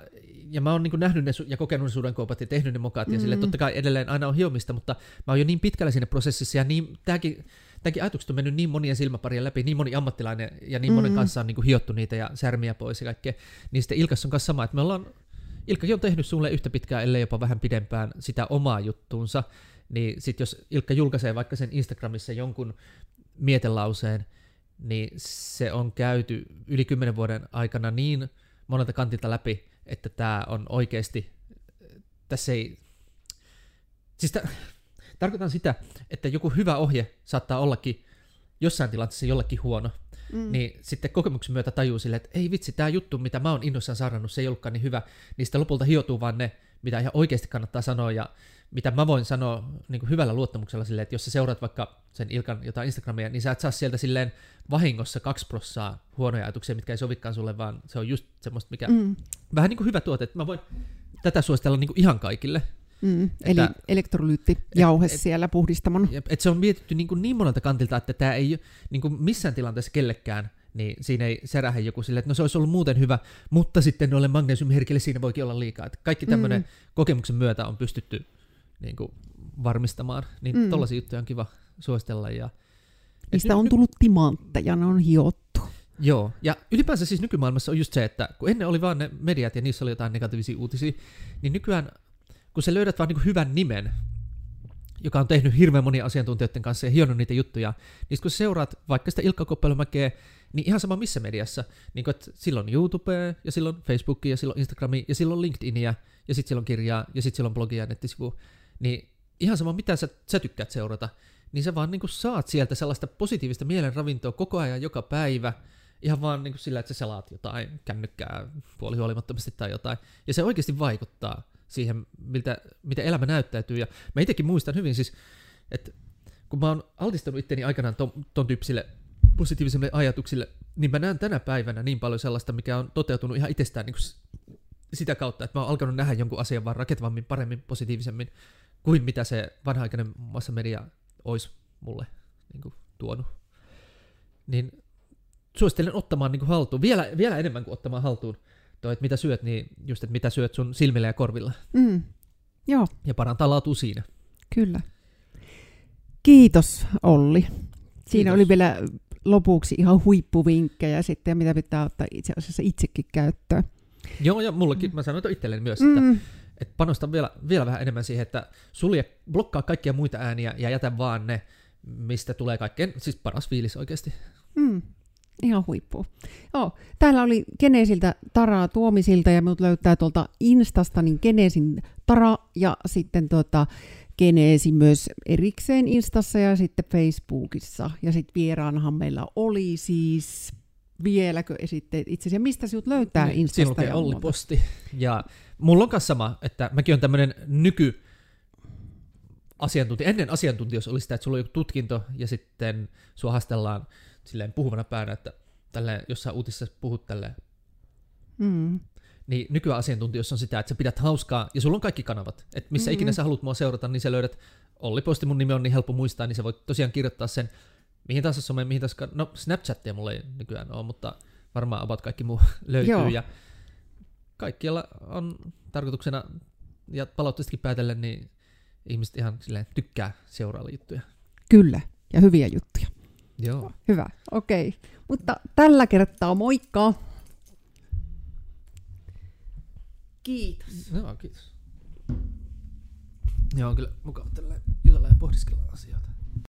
ja mä oon niin nähnyt ne ja kokenut ne sudenkuopat ja tehnyt ne mokat, mm. ja sille totta kai edelleen aina on hiomista, mutta mä oon jo niin pitkällä siinä prosessissa, ja niin, tämäkin, tämäkin ajatukset on mennyt niin monien silmäparien läpi, niin moni ammattilainen ja niin monen mm. kanssa on niin kuin hiottu niitä ja särmiä pois ja kaikkea, niin sitten Ilkas on kanssa sama, että me ollaan, Ilkkakin on tehnyt sulle yhtä pitkään, ellei jopa vähän pidempään sitä omaa juttuunsa, niin sitten jos Ilkka julkaisee vaikka sen Instagramissa jonkun mietelauseen, niin se on käyty yli kymmenen vuoden aikana niin monelta kantilta läpi, että tämä on oikeasti, tässä ei, siis t- tarkoitan sitä, että joku hyvä ohje saattaa ollakin jossain tilanteessa jollekin huono, mm. niin sitten kokemuksen myötä tajuu silleen, että ei vitsi, tämä juttu, mitä mä oon innoissaan saarannut, se ei ollutkaan niin hyvä, niin sitten lopulta hiotuu vaan ne, mitä ihan oikeasti kannattaa sanoa, ja mitä mä voin sanoa niin kuin hyvällä luottamuksella silleen, että jos sä seuraat vaikka sen Ilkan jotain Instagramia, niin sä et saa sieltä silleen vahingossa kaksi prossaa huonoja ajatuksia, mitkä ei sovikaan sulle, vaan se on just semmoista, mikä mm. vähän niin kuin hyvä tuote, että mä voin tätä suositella niin kuin ihan kaikille. Mm, että, eli elektrolyyttijauhe et, et, siellä puhdistamon. Et se on mietitty niin, kuin niin monelta kantilta, että tämä ei niin kuin missään tilanteessa kellekään niin siinä ei serähä joku sille, että no se olisi ollut muuten hyvä, mutta sitten noille magnesiumherkille siinä voikin olla liikaa. Että kaikki tämmöinen mm. kokemuksen myötä on pystytty niin kuin varmistamaan. Niin mm. tollaisia juttuja on kiva suositella. Ja, Niistä on tullut timantteja, ne on hiottu. Joo, ja ylipäänsä siis nykymaailmassa on just se, että kun ennen oli vaan ne mediat ja niissä oli jotain negatiivisia uutisia, niin nykyään kun sä löydät vaan niin hyvän nimen, joka on tehnyt hirveän monia asiantuntijoiden kanssa ja hionnut niitä juttuja, niin kun seuraat vaikka sitä Ilkka Koppelomäkeä, niin ihan sama missä mediassa, niin kun, että silloin YouTube ja silloin Facebook ja silloin Instagrami ja silloin LinkedInia ja sitten silloin kirjaa ja sitten silloin blogia ja nettisivu, niin ihan sama mitä sä, sä tykkäät seurata, niin sä vaan niin kuin saat sieltä sellaista positiivista mielenravintoa koko ajan joka päivä, ihan vaan niin kuin sillä, että sä selaat jotain kännykkää puolihuolimattomasti tai jotain, ja se oikeasti vaikuttaa siihen, miltä, miten elämä näyttäytyy. Ja mä itsekin muistan hyvin siis, että kun mä oon altistanut itteni aikanaan ton, ton tyyppisille positiivisille ajatuksille, niin mä näen tänä päivänä niin paljon sellaista, mikä on toteutunut ihan itsestään niin kuin sitä kautta, että mä oon alkanut nähdä jonkun asian vaan rakentavammin, paremmin, positiivisemmin kuin mitä se vanha-aikainen massamedia olisi mulle niin kuin, tuonut. Niin suosittelen ottamaan niin kuin, haltuun, vielä, vielä enemmän kuin ottamaan haltuun toi, että mitä syöt, niin just, että mitä syöt sun silmillä ja korvilla. Mm. Joo. Ja parantaa laatua siinä. Kyllä. Kiitos Olli. Siinä Kiitos. oli vielä lopuksi ihan huippuvinkkejä sitten, mitä pitää ottaa itse asiassa itsekin käyttöön. Joo, ja mullekin, mm. mä sanoin itselleni myös, että, mm. Että panostan vielä, vielä vähän enemmän siihen, että sulje, blokkaa kaikkia muita ääniä ja jätä vaan ne, mistä tulee kaikkein, siis paras fiilis oikeasti. Mm. Ihan huippu. Joo, täällä oli Geneesiltä Taraa Tuomisilta ja minut löytää tuolta Instasta niin Geneesin Tara ja sitten tuota, Geneesi myös erikseen Instassa ja sitten Facebookissa. Ja sitten vieraanahan meillä oli siis vieläkö esitteet itse asiassa, mistä sinut löytää niin, Instasta? ja Olli Posti. Ja mulla on sama, että mäkin on tämmöinen nyky asiantuntija. Ennen asiantuntijuus oli sitä, että sulla on joku tutkinto ja sitten sua haastellaan silleen puhuvana päänä, että tälle jossain uutisessa puhut tälle. Mm. Niin nykyään asiantuntijoissa on sitä, että sä pidät hauskaa, ja sulla on kaikki kanavat. Että missä mm-hmm. ikinä sä haluat mua seurata, niin sä löydät, Olli Posti mun nimi on niin helppo muistaa, niin sä voit tosiaan kirjoittaa sen mihin tahansa someen, mihin tahansa, no Snapchatia mulla ei nykyään ole, mutta varmaan about kaikki muu löytyy. Joo. Ja kaikkialla on tarkoituksena, ja palautteestakin päätellen, niin ihmiset ihan silleen tykkää seurailla juttuja. Kyllä, ja hyviä juttuja. Joo. Hyvä, okei. Okay. Mutta tällä kertaa moikka! Kiitos. Joo, kiitos. Joo, on kyllä mukava tällä jutella ja pohdiskella asioita.